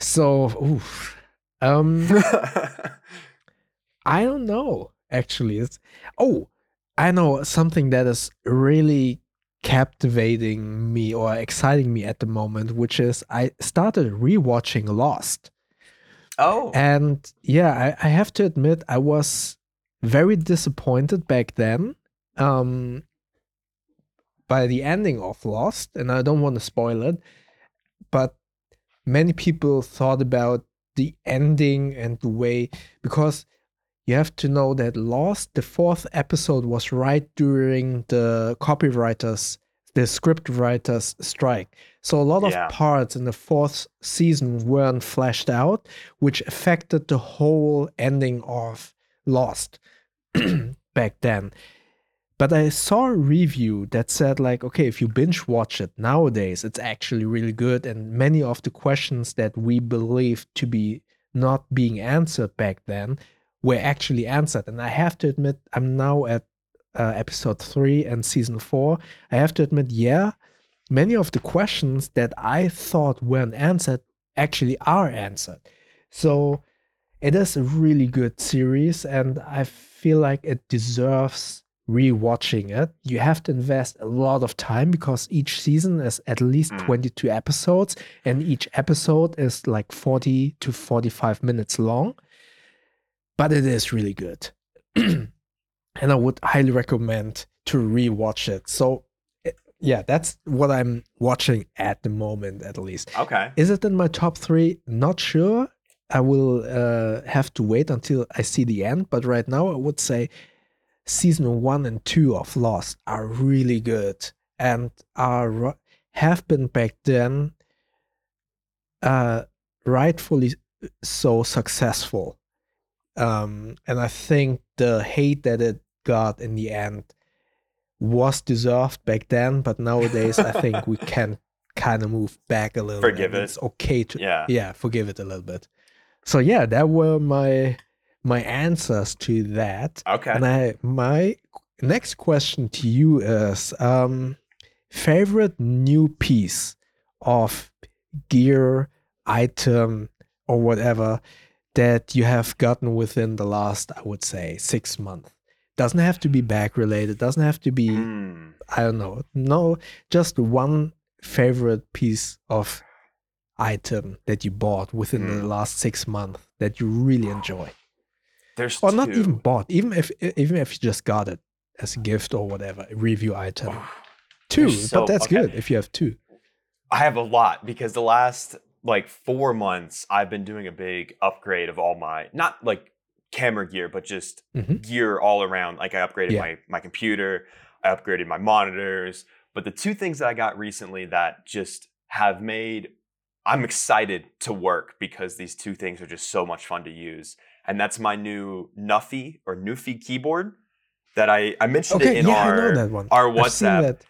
so oof. Um I don't know actually. It's oh I know something that is really captivating me or exciting me at the moment, which is I started rewatching Lost. Oh, And yeah, I, I have to admit, I was very disappointed back then um, by the ending of Lost, and I don't want to spoil it, but many people thought about the ending and the way because you have to know that Lost, the fourth episode, was right during the copywriters, the script writers strike. So a lot of parts in the fourth season weren't fleshed out, which affected the whole ending of Lost back then. But I saw a review that said, like, okay, if you binge watch it nowadays, it's actually really good. And many of the questions that we believed to be not being answered back then were actually answered. And I have to admit, I'm now at uh, episode three and season four. I have to admit, yeah, many of the questions that I thought weren't answered actually are answered. So it is a really good series, and I feel like it deserves rewatching it. You have to invest a lot of time because each season is at least Mm. 22 episodes, and each episode is like 40 to 45 minutes long. But it is really good. and I would highly recommend to rewatch it. So, yeah, that's what I'm watching at the moment, at least. okay. Is it in my top three? Not sure. I will uh, have to wait until I see the end. But right now, I would say season one and two of Lost are really good and are have been back then uh, rightfully so successful. Um, and I think the hate that it got in the end was deserved back then, but nowadays I think we can kind of move back a little. Forgive it. It's okay to Yeah. yeah, forgive it a little bit. So yeah, that were my my answers to that. Okay. And I my next question to you is um favorite new piece of gear, item, or whatever that you have gotten within the last, I would say, six months. Doesn't have to be back related, doesn't have to be Mm. I don't know. No, just one favorite piece of item that you bought within the Mm. last six months that you really enjoy, There's or not even bought, even if even if you just got it as a gift or whatever, a review item. Two, so- but that's okay. good if you have two. I have a lot because the last like four months I've been doing a big upgrade of all my not like camera gear, but just Mhm. gear all around. Like I upgraded Yeah. my my computer, I upgraded my monitors. But the two things that I got recently that just have made I'm excited to work because these two things are just so much fun to use. And that's my new Nuffy or Newfie keyboard that I, I mentioned it Okay, in yeah, our, I know that one. our WhatsApp. that.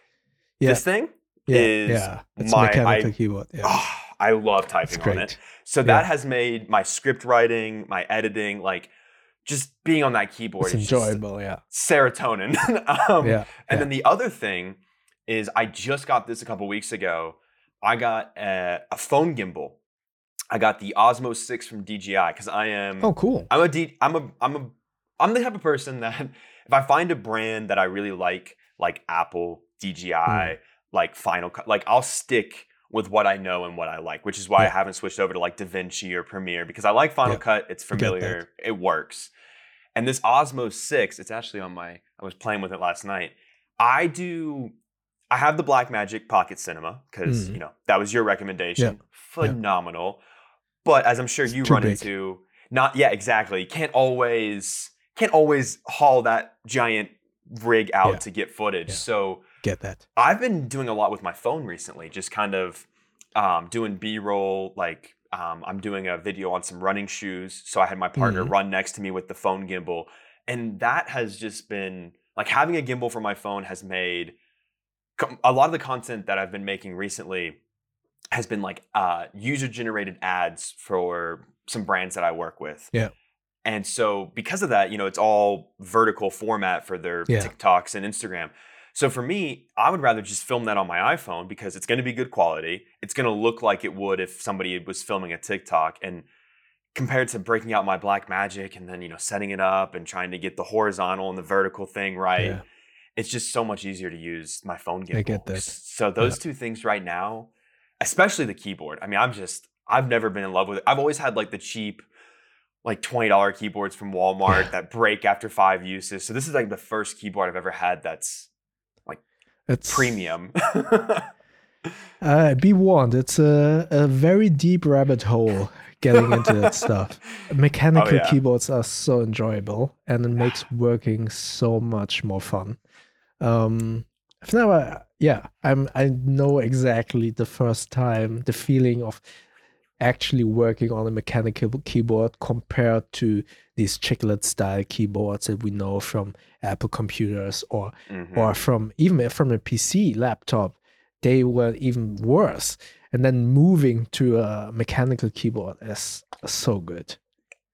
Yeah, This thing, yeah, is yeah. It's my- mechanical I- keyboard. Yeah, oh, I love typing on it. So Yeah. that has made my script writing, my editing, like just being on that keyboard It's enjoyable. Yeah, serotonin. um, yeah. And then the other thing is, I just got this a couple weeks ago. I got a, a phone gimbal. I got the Osmo Six from DJI because I am. Oh, cool. I'm a D. I'm a. I'm a. I'm the type of person that if I find a brand that I really like, like Apple, DJI, Mm. like Final Cut, like I'll stick with what I know and what I like, which is why I haven't switched over to like DaVinci or Premiere because I like Final Yeah, Cut. It's I get that. familiar. It works. And this Osmo 6, it's actually on my I was playing with it last night. I do I have the Blackmagic Pocket Cinema because, Mhm. you know, that was your recommendation. Phenomenal. But as I'm sure It's you run big. into not yeah, exactly. You can't always can't always haul that giant rig out Yeah. to get footage. So Get that. I've been doing a lot with my phone recently, just kind of um, doing B roll. Like um, I'm doing a video on some running shoes. So I had my partner Mhm. run next to me with the phone gimbal. And that has just been like having a gimbal for my phone has made a lot of the content that I've been making recently has been like uh, user generated ads for some brands that I work with. Yeah. And so because of that, you know, it's all vertical format for their Yeah. TikToks and Instagram. So for me, I would rather just film that on my iPhone because it's going to be good quality. It's going to look like it would if somebody was filming a TikTok and compared to breaking out my Blackmagic and then you know setting it up and trying to get the horizontal and the vertical thing right Yeah. It's just so much easier to use my phone gimbal I get that. so those two things right now especially the keyboard i mean i'm just i've never been in love with it i've always had like the cheap like $20 keyboards from walmart that break after five uses so this is like the first keyboard i've ever had that's like It's premium Uh, be warned, it's a, a very deep rabbit hole getting into that stuff. Mechanical Oh, yeah. keyboards are so enjoyable and it makes working so much more fun. Um, I've never, yeah, I'm, I know exactly the first time, the feeling of actually working on a mechanical keyboard compared to these chiclet style keyboards that we know from Apple computers or Mhm. or from even from a PC laptop, they were even worse. And then moving to a mechanical keyboard is so good.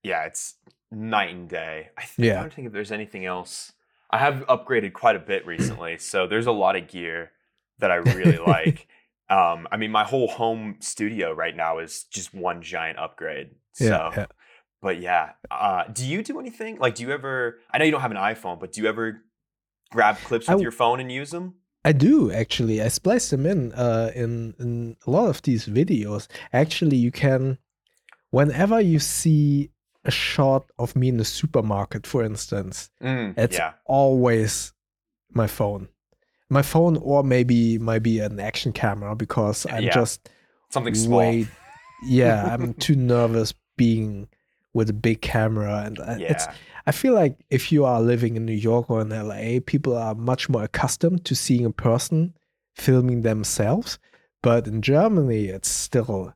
yeah, it's night and day. I think, Yeah. I don't think if there's anything else. I have upgraded quite a bit recently, so there's a lot of gear that I really like. Um, I mean, my whole home studio right now is just one giant upgrade. So, Yeah, yeah. but yeah, uh, do you do anything? Like, do you ever? I know you don't have an iPhone, but do you ever grab clips with w- your phone and use them? I do actually. I splice them in uh, in in a lot of these videos. Actually, you can, whenever you see a shot of me in the supermarket, for instance, mm, it's yeah, always my phone, my phone, or maybe maybe an action camera because I'm Yeah. just something small. way yeah i'm too nervous being with a big camera and I- it's i feel like if you are living in new york or in la people are much more accustomed to seeing a person filming themselves but in germany it's still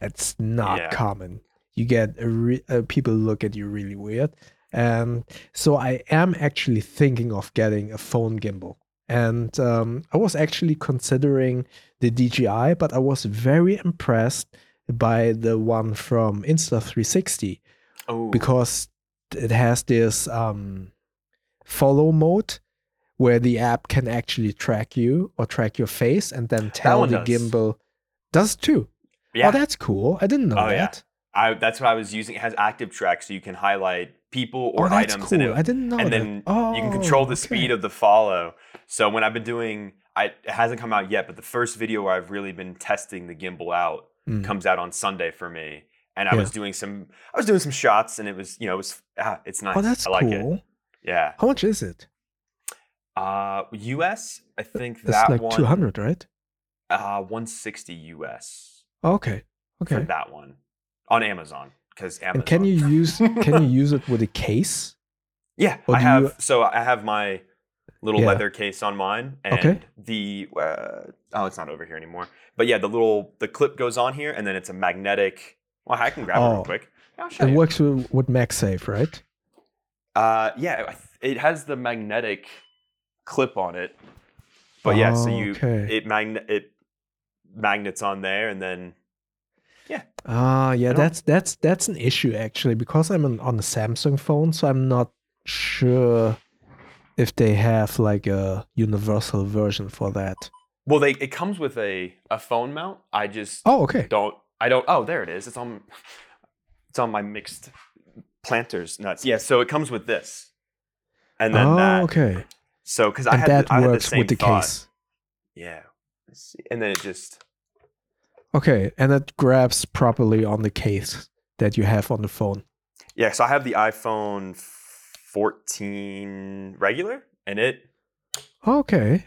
it's not Yeah. common you get a re- uh, people look at you really weird and so i am actually thinking of getting a phone gimbal and um, i was actually considering the DJI, but I was very impressed by the one from Insta360 oh, because it has this um, follow mode where the app can actually track you or track your face and then tell the does. gimbal does too. yeah. Oh, that's cool. I didn't know Oh, that. I that's what I was using. It has active track, so you can highlight people or oh, that's items, cool. and, I didn't know and that. then oh, you can control the okay. speed of the follow. So when I've been doing, I it hasn't come out yet, but the first video where I've really been testing the gimbal out Mm. comes out on Sunday for me, and I Yeah. was doing some, I was doing some shots, and it was, you know, it was, ah, it's nice. Oh, that's I like cool. it. Yeah. How much is it? Uh, US, I think It's that like one, 200, right? uh, 160 US Okay. Okay. For that one on Amazon because Amazon. And can you use can you use it with a case? Yeah, Or I have. you- So I have my little Yeah. leather case on mine, and Okay. the uh, oh, it's not over here anymore. But yeah, the little the clip goes on here, and then it's a magnetic. Well, I can grab it Oh. real quick. Yeah, It you. works with, with MagSafe, right? Uh, yeah, it has the magnetic clip on it. But yeah, so you Okay. it magnet it magnets on there, and then Ah, yeah, that's that's that's an issue actually because I'm on, on a Samsung phone, so I'm not sure if they have like a universal version for that. well, they it comes with a a phone mount. I just Oh, okay. don't I don't oh there it is. It's on it's on my mixed planters nuts. Yeah, so it comes with this. And then oh, that. okay. So cuz I had that the, I had the works same with the thought. case. Yeah. And then it just Okay, and it grabs properly on the case that you have on the phone. Yeah, so I have the iPhone 14 regular and it Okay.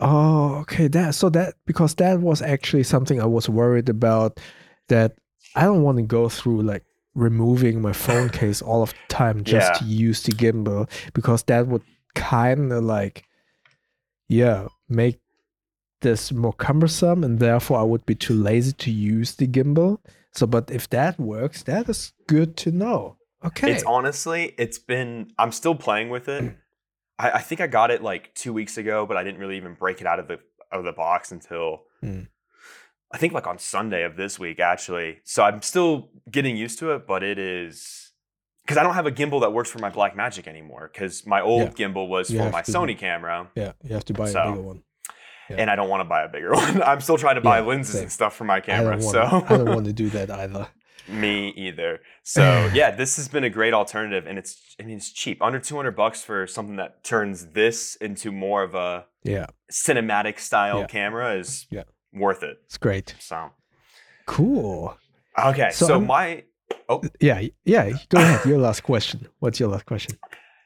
Oh, okay. That so that because that was actually something I was worried about that I don't want to go through like removing my phone case all of the time just Yeah. to use the gimbal because that would kind of like yeah, make this more cumbersome and therefore I would be too lazy to use the gimbal. So but if that works, that is good to know. Okay. it's honestly it's been I'm still playing with it. I, I think I got it like two weeks ago, but I didn't really even break it out of the of the box until Mm. I think like on Sunday of this week actually. So I'm still getting used to it, but it is because I don't have a gimbal that works for my Blackmagic anymore. Because my old Yeah. gimbal was You for my Sony camera, yeah, you have to buy So, a bigger one. Yeah. and I don't want to buy a bigger one. I'm still trying to buy Yeah, lenses same. and stuff for my I camera. don't so I don't want to do that either. Me either. So yeah, this has been a great alternative, and it's I mean it's cheap, under two hundred bucks for something that turns this into more of a Yeah, cinematic style Yeah. camera is Yeah. worth it. it's great. So Cool. okay, So so, my oh. Yeah, yeah. Go ahead. Your last question. What's your last question?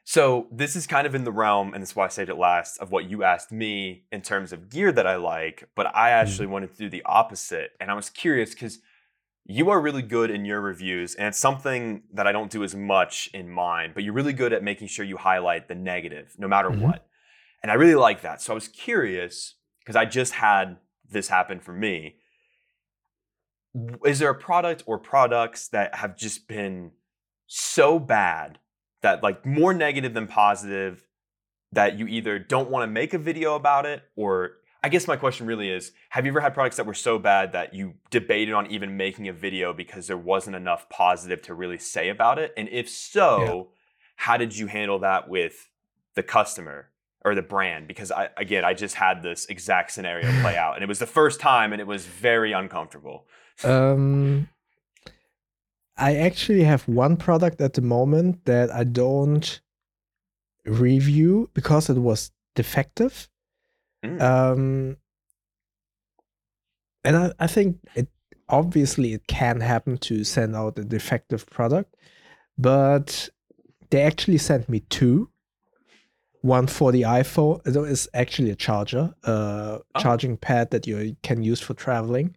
So this is kind of in the realm, and that's why I saved it last, of what you asked me in terms of gear that I like. But I actually wanted to do the opposite, and I was curious because you are really good in your reviews, and it's something that I don't do as much in mine. But you're really good at making sure you highlight the negative, no matter Mhm. what. And I really like that. So I was curious because I just had this happen for me. Is there a product or products that have just been so bad that like more negative than positive that you either don't want to make a video about it or I guess my question really is have you ever had products that were so bad that you debated on even making a video because there wasn't enough positive to really say about it? And if so how did you handle that with the customer or the brand? Because I again I just had this exact scenario play out and it was the first time and it was very uncomfortable. Um, I actually have one product at the moment that I don't review because it was defective. Mm. Um, and I, I think it obviously it can happen to send out a defective product, but they actually sent me two. One for the iPhone. It is actually a charger, uh, Oh. charging pad that you can use for traveling.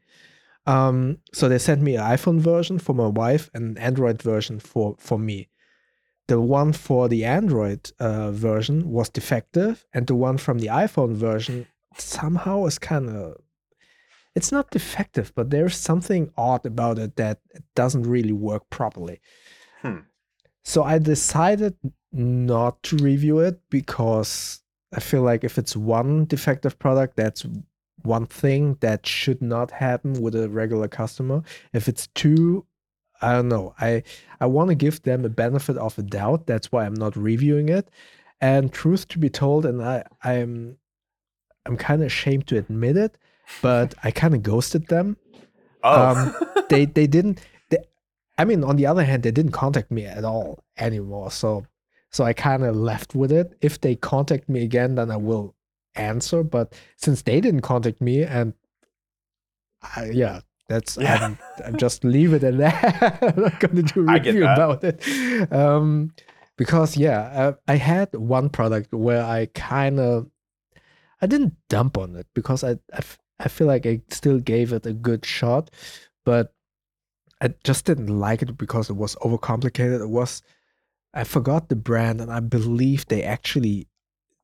Um, so they sent me an iPhone version for my wife and an Android version for for me. The one for the Android uh, version was defective, and the one from the iPhone version somehow is kind of it's not defective, but there's something odd about it that it doesn't really work properly. Hmm. So I decided not to review it because I feel like if it's one defective product, that's one thing that should not happen with a regular customer. If it's too I don't know. I I want to give them a benefit of a doubt. That's why I'm not reviewing it. And truth to be told, and I I'm I'm kind of ashamed to admit it, but I kind of ghosted them. oh um, They they didn't. They, I mean, on the other hand, they didn't contact me at all anymore. So so I kind of left with it. If they contact me again, then I will answer. But since they didn't contact me, and I, yeah, that's Yeah. I'm, I'm just leave it at that. I'm not gonna do a I review about it. Um, because yeah, uh, I had one product where I kind of I didn't dump on it because I, I f- I feel like I still gave it a good shot, but I just didn't like it because it was overcomplicated. It was I forgot the brand and I believe they actually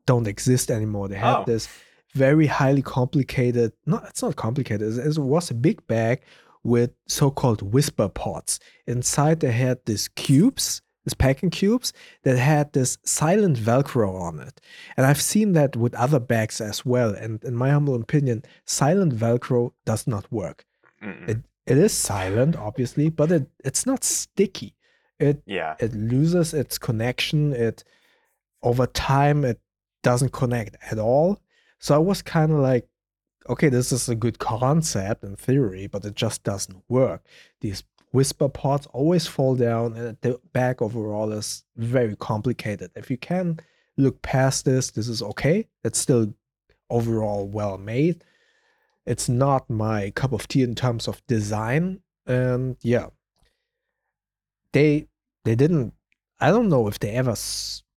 don't exist anymore. They had Oh. this very highly complicated. No, it's not complicated. It, was a big bag with so-called whisper pods. Inside they had these cubes, these packing cubes that had this silent Velcro on it. And I've seen that with other bags as well. And in my humble opinion, silent Velcro does not work. It it is silent, obviously, but it, it's not sticky. It yeah it loses its connection. It over time it doesn't connect at all. So I was kind of like, okay, this is a good concept in theory, but it just doesn't work. These whisper pods always fall down, and the back overall is very complicated. If you can look past this, this is okay. It's still overall well made. It's not my cup of tea in terms of design, and yeah, they they didn't. I don't know if they ever.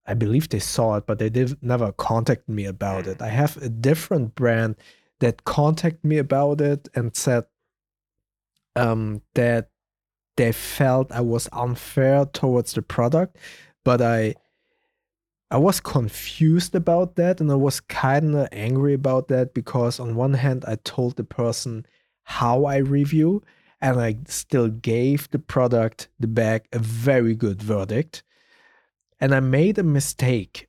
I believe they saw it, but they did never contact me about it. I have a different brand that contacted me about it and said um, that they felt I was unfair towards the product, but I I was confused about that and I was kind of angry about that because on one hand I told the person how I review and I still gave the product the bag a very good verdict and I made a mistake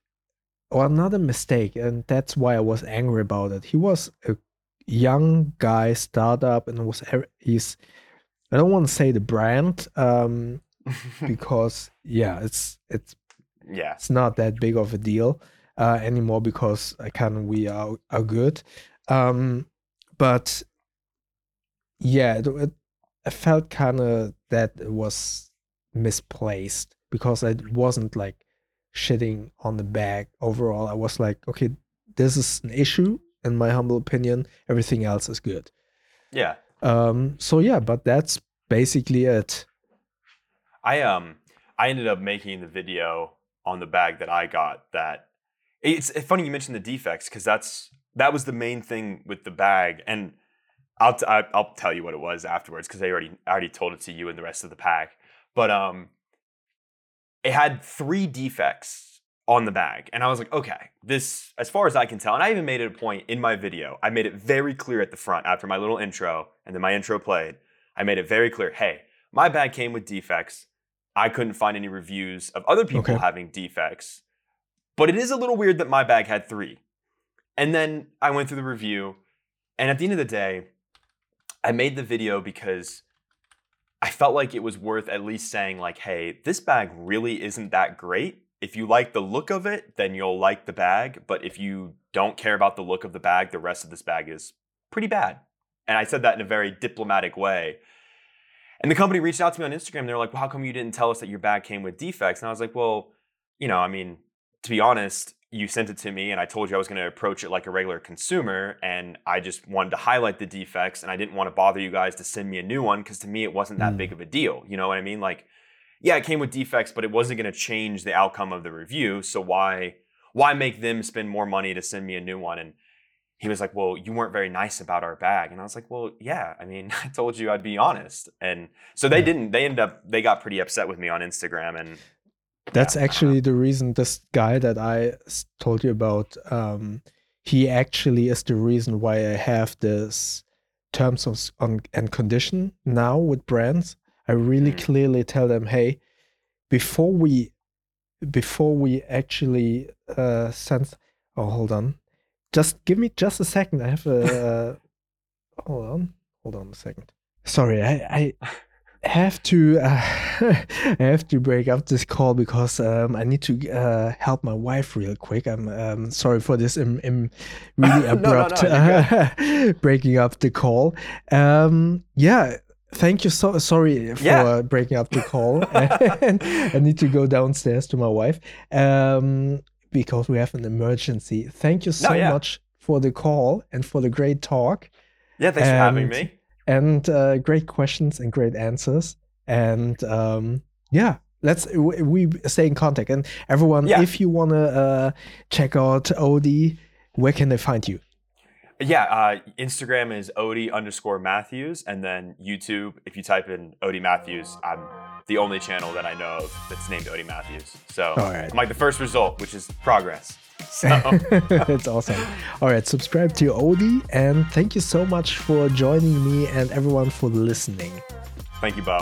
or not a mistake and that's why I was angry about it. He was a young guy startup and was he's I don't want to say the brand um because yeah it's it's yeah it's not that big of a deal uh, anymore because I kind we are are good. Um, but yeah, it, it I felt kind of that it was misplaced because I wasn't like shitting on the bag overall. I was like, okay, this is an issue in my humble opinion. Everything else is good. Yeah. Um. So yeah, but that's basically it. I um I ended up making the video on the bag that I got that it's funny you mentioned the defects because that's that was the main thing with the bag and I'll t- I'll tell you what it was afterwards because I already I already told it to you and the rest of the pack but um it had three defects on the bag and I was like okay this as far as I can tell and I even made it a point in my video I made it very clear at the front after my little intro and then my intro played I made it very clear hey my bag came with defects I couldn't find any reviews of other people Okay. having defects. But it is a little weird that my bag had three. And then I went through the review, and at the end of the day, I made the video because I felt like it was worth at least saying, like, hey, this bag really isn't that great. If you like the look of it, then you'll like the bag. But if you don't care about the look of the bag, the rest of this bag is pretty bad. And I said that in a very diplomatic way. And the company reached out to me on Instagram. They're like, well, how come you didn't tell us that your bag came with defects? And I was like, well, you know, I mean, to be honest, you sent it to me and I told you I was going to approach it like a regular consumer. And I just wanted to highlight the defects and I didn't want to bother you guys to send me a new one because to me, it wasn't that Mm. big of a deal. You know what I mean? Like, yeah, it came with defects, but it wasn't going to change the outcome of the review. So why, why make them spend more money to send me a new one? And he was like, "Well, you weren't very nice about our bag," and I was like, "Well, yeah. I mean, I told you I'd be honest." And so they Yeah. didn't. They ended up. They got pretty upset with me on Instagram, and That's Yeah, I don't know. actually the reason this guy that I told you about, um, he actually is the reason why I have this terms of on and condition now with brands. I really Mhm. clearly tell them, hey, before we before we actually uh send oh hold on. Just give me just a second. I have a uh, hold on. Hold on a second. Sorry, I, I have to uh, I have to break up this call because um, I need to uh, help my wife real quick. I'm um, sorry for this im- im- really No, no, no, abrupt uh, breaking up the call. Um, yeah, thank you so sorry for Yeah. breaking up the call. I need to go downstairs to my wife um, because we have an emergency. Thank you so yeah. much for the call and for the great talk yeah, thanks for having me. And uh, great questions and great answers. And um, yeah, let's we, we stay in contact. And everyone, Yeah. if you wanna uh, check out Odie, where can they find you? Yeah, uh, Instagram is Odie underscore Matthews, and then YouTube. If you type in Odie Matthews, I'm the only channel that I know of that's named Odie Matthews. So right. I'm like the first result, which is progress. So That's awesome. All right, subscribe to Odie, and thank you so much for joining me and everyone for listening. thank you, Bo.